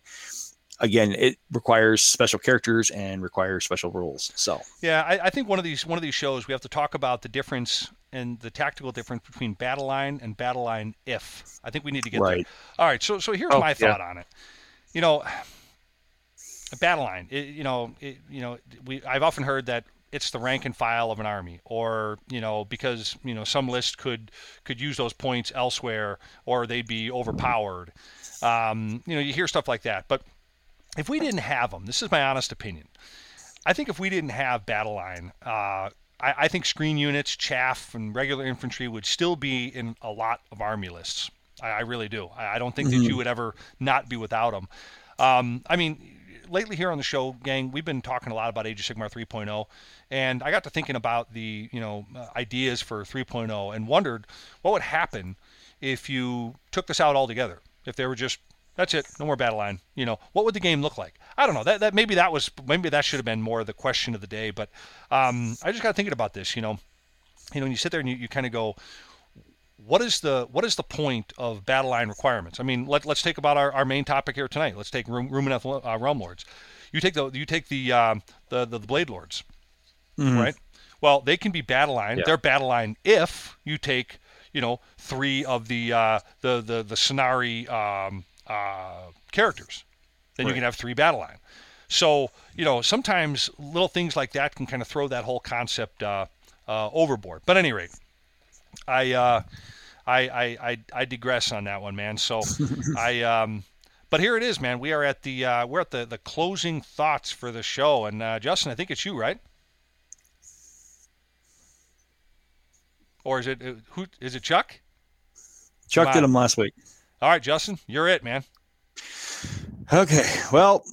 again, it requires special characters and requires special rules. So yeah, I, I, think one of these one of these shows we have to talk about the difference and the tactical difference between battle line and battle line if. I think we need to get right. there. All right, so so here's oh, my thought yeah. on it. You know, battle line. It, you know, it, you know, we I've often heard that it's the rank and file of an army or you know because you know some list could could use those points elsewhere or they'd be overpowered um, you know you hear stuff like that but if we didn't have them, this is my honest opinion. I think if we didn't have battle line, uh, I, I, think screen units, chaff, and regular infantry would still be in a lot of army lists. I, I really do. I, I don't think mm-hmm. that you would ever not be without them. Um, I mean, lately here on the show, gang, we've been talking a lot about Age of Sigmar 3.0, and I got to thinking about the you know uh, ideas for 3.0 and wondered what would happen if you took this out altogether. If there were just that's it. No more battle line. You know, what would the game look like? I don't know. That, that maybe that was maybe that should have been more the question of the day. But um, I just got thinking about this. You know, you know, when you sit there and you, you kind of go, what is the what is the point of battle line requirements? I mean, let, let's take about our, our main topic here tonight. Let's take Lumineth uh, Realm Lords. You take the you take the uh, the, the, the Blade Lords, mm-hmm. right? Well, they can be battle line. Yeah. They're battle line if you take you know three of the uh, the the the Scinari um, uh, characters. Then right. you can have three battle line. So you know sometimes little things like that can kind of throw that whole concept uh, uh, overboard. But at any rate, I, uh, I, I I I digress on that one, man. So I. Um, but here it is, man. We are at the uh, we're at the, the closing thoughts for the show, and uh, Justin, I think it's you, right? Or is it who? Is it Chuck? Chuck did them last week. All right, Justin, you're it, man. Okay. Well,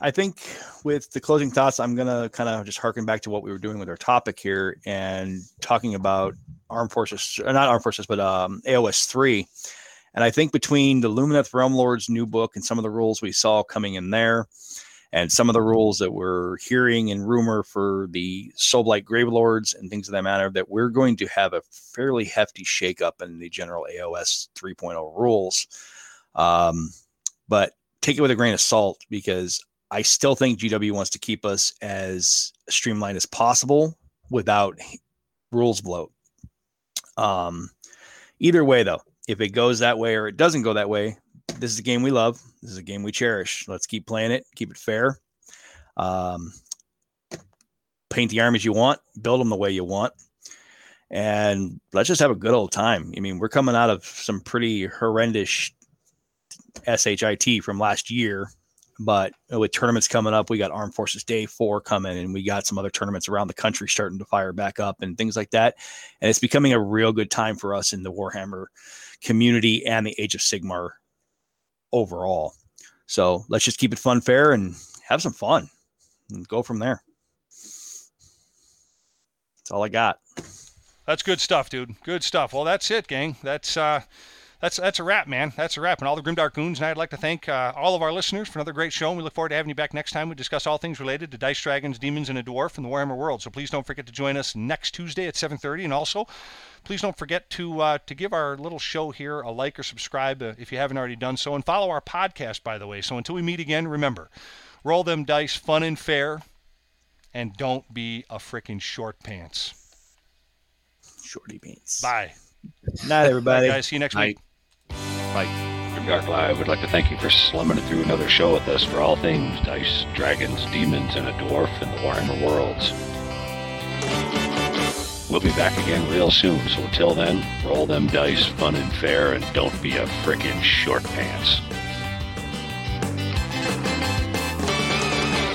I think with the closing thoughts, I'm going to kind of just harken back to what we were doing with our topic here and talking about armed forces, uh, not armed forces, but um, AOS 3. And I think between the Lumineth Realm Lord's new book and some of the rules we saw coming in there, and some of the rules that we're hearing in rumor for the Soulblight Grave Lords and things of that matter, that we're going to have a fairly hefty shakeup in the general AOS 3.0 rules. Um, but take it with a grain of salt because I still think GW wants to keep us as streamlined as possible without rules bloat. Um, either way, though, if it goes that way or it doesn't go that way, this is a game we love. This is a game we cherish. Let's keep playing it, keep it fair. Um, paint the armies you want, build them the way you want, and let's just have a good old time. I mean, we're coming out of some pretty horrendous SHIT from last year, but with tournaments coming up, we got Armed Forces Day 4 coming, and we got some other tournaments around the country starting to fire back up and things like that. And it's becoming a real good time for us in the Warhammer community and the Age of Sigmar overall. So let's just keep it fun, fair, and have some fun and go from there. That's all I got. That's good stuff, dude. Good stuff. Well, that's it, gang. That's uh that's that's a wrap, man. That's a wrap. And all the Grimdark Goons, and I'd like to thank uh, all of our listeners for another great show. And we look forward to having you back next time. We discuss all things related to dice, dragons, demons, and a dwarf in the Warhammer world. So please don't forget to join us next Tuesday at 7:30. And also, please don't forget to uh, to give our little show here a like or subscribe uh, if you haven't already done so, and follow our podcast, by the way. So until we meet again, remember, roll them dice, fun and fair, and don't be a freaking short pants. Shorty pants. Bye. Night, everybody. Bye, guys. See you next Night. week. Bye. Dark Live would like to thank you for slumming it through another show with us for all things dice, dragons, demons, and a dwarf in the Warhammer worlds. We'll be back again real soon, so until then, roll them dice, fun and fair, and don't be a frickin' short pants.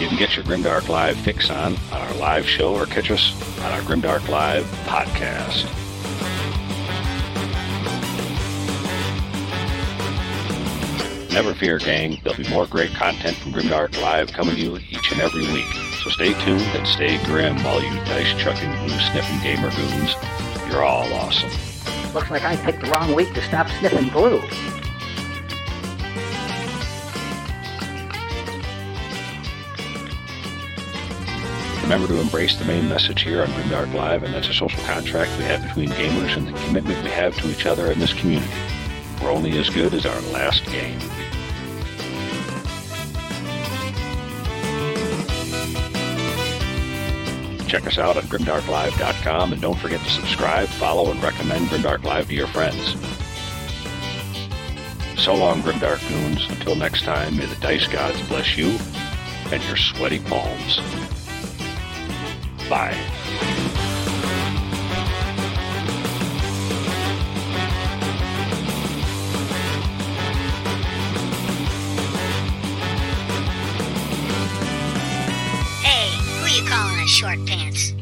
You can get your Grimdark Live fix on on our live show or catch us on our Grimdark Live podcast. Never fear, gang. There'll be more great content from Grimdark Live coming to you each and every week. So stay tuned and stay grim, all you dice chucking, glue sniffing gamer goons. You're all awesome. Looks like I picked the wrong week to stop sniffing glue. Remember to embrace the main message here on Grimdark Live, and that's a social contract we have between gamers and the commitment we have to each other in this community. We're only as good as our last game. Check us out at grimdarklive.com and don't forget to subscribe, follow, and recommend Grimdark Live to your friends. So long, Grimdark Goons. Until next time, may the dice gods bless you and your sweaty palms. Bye. Short pants?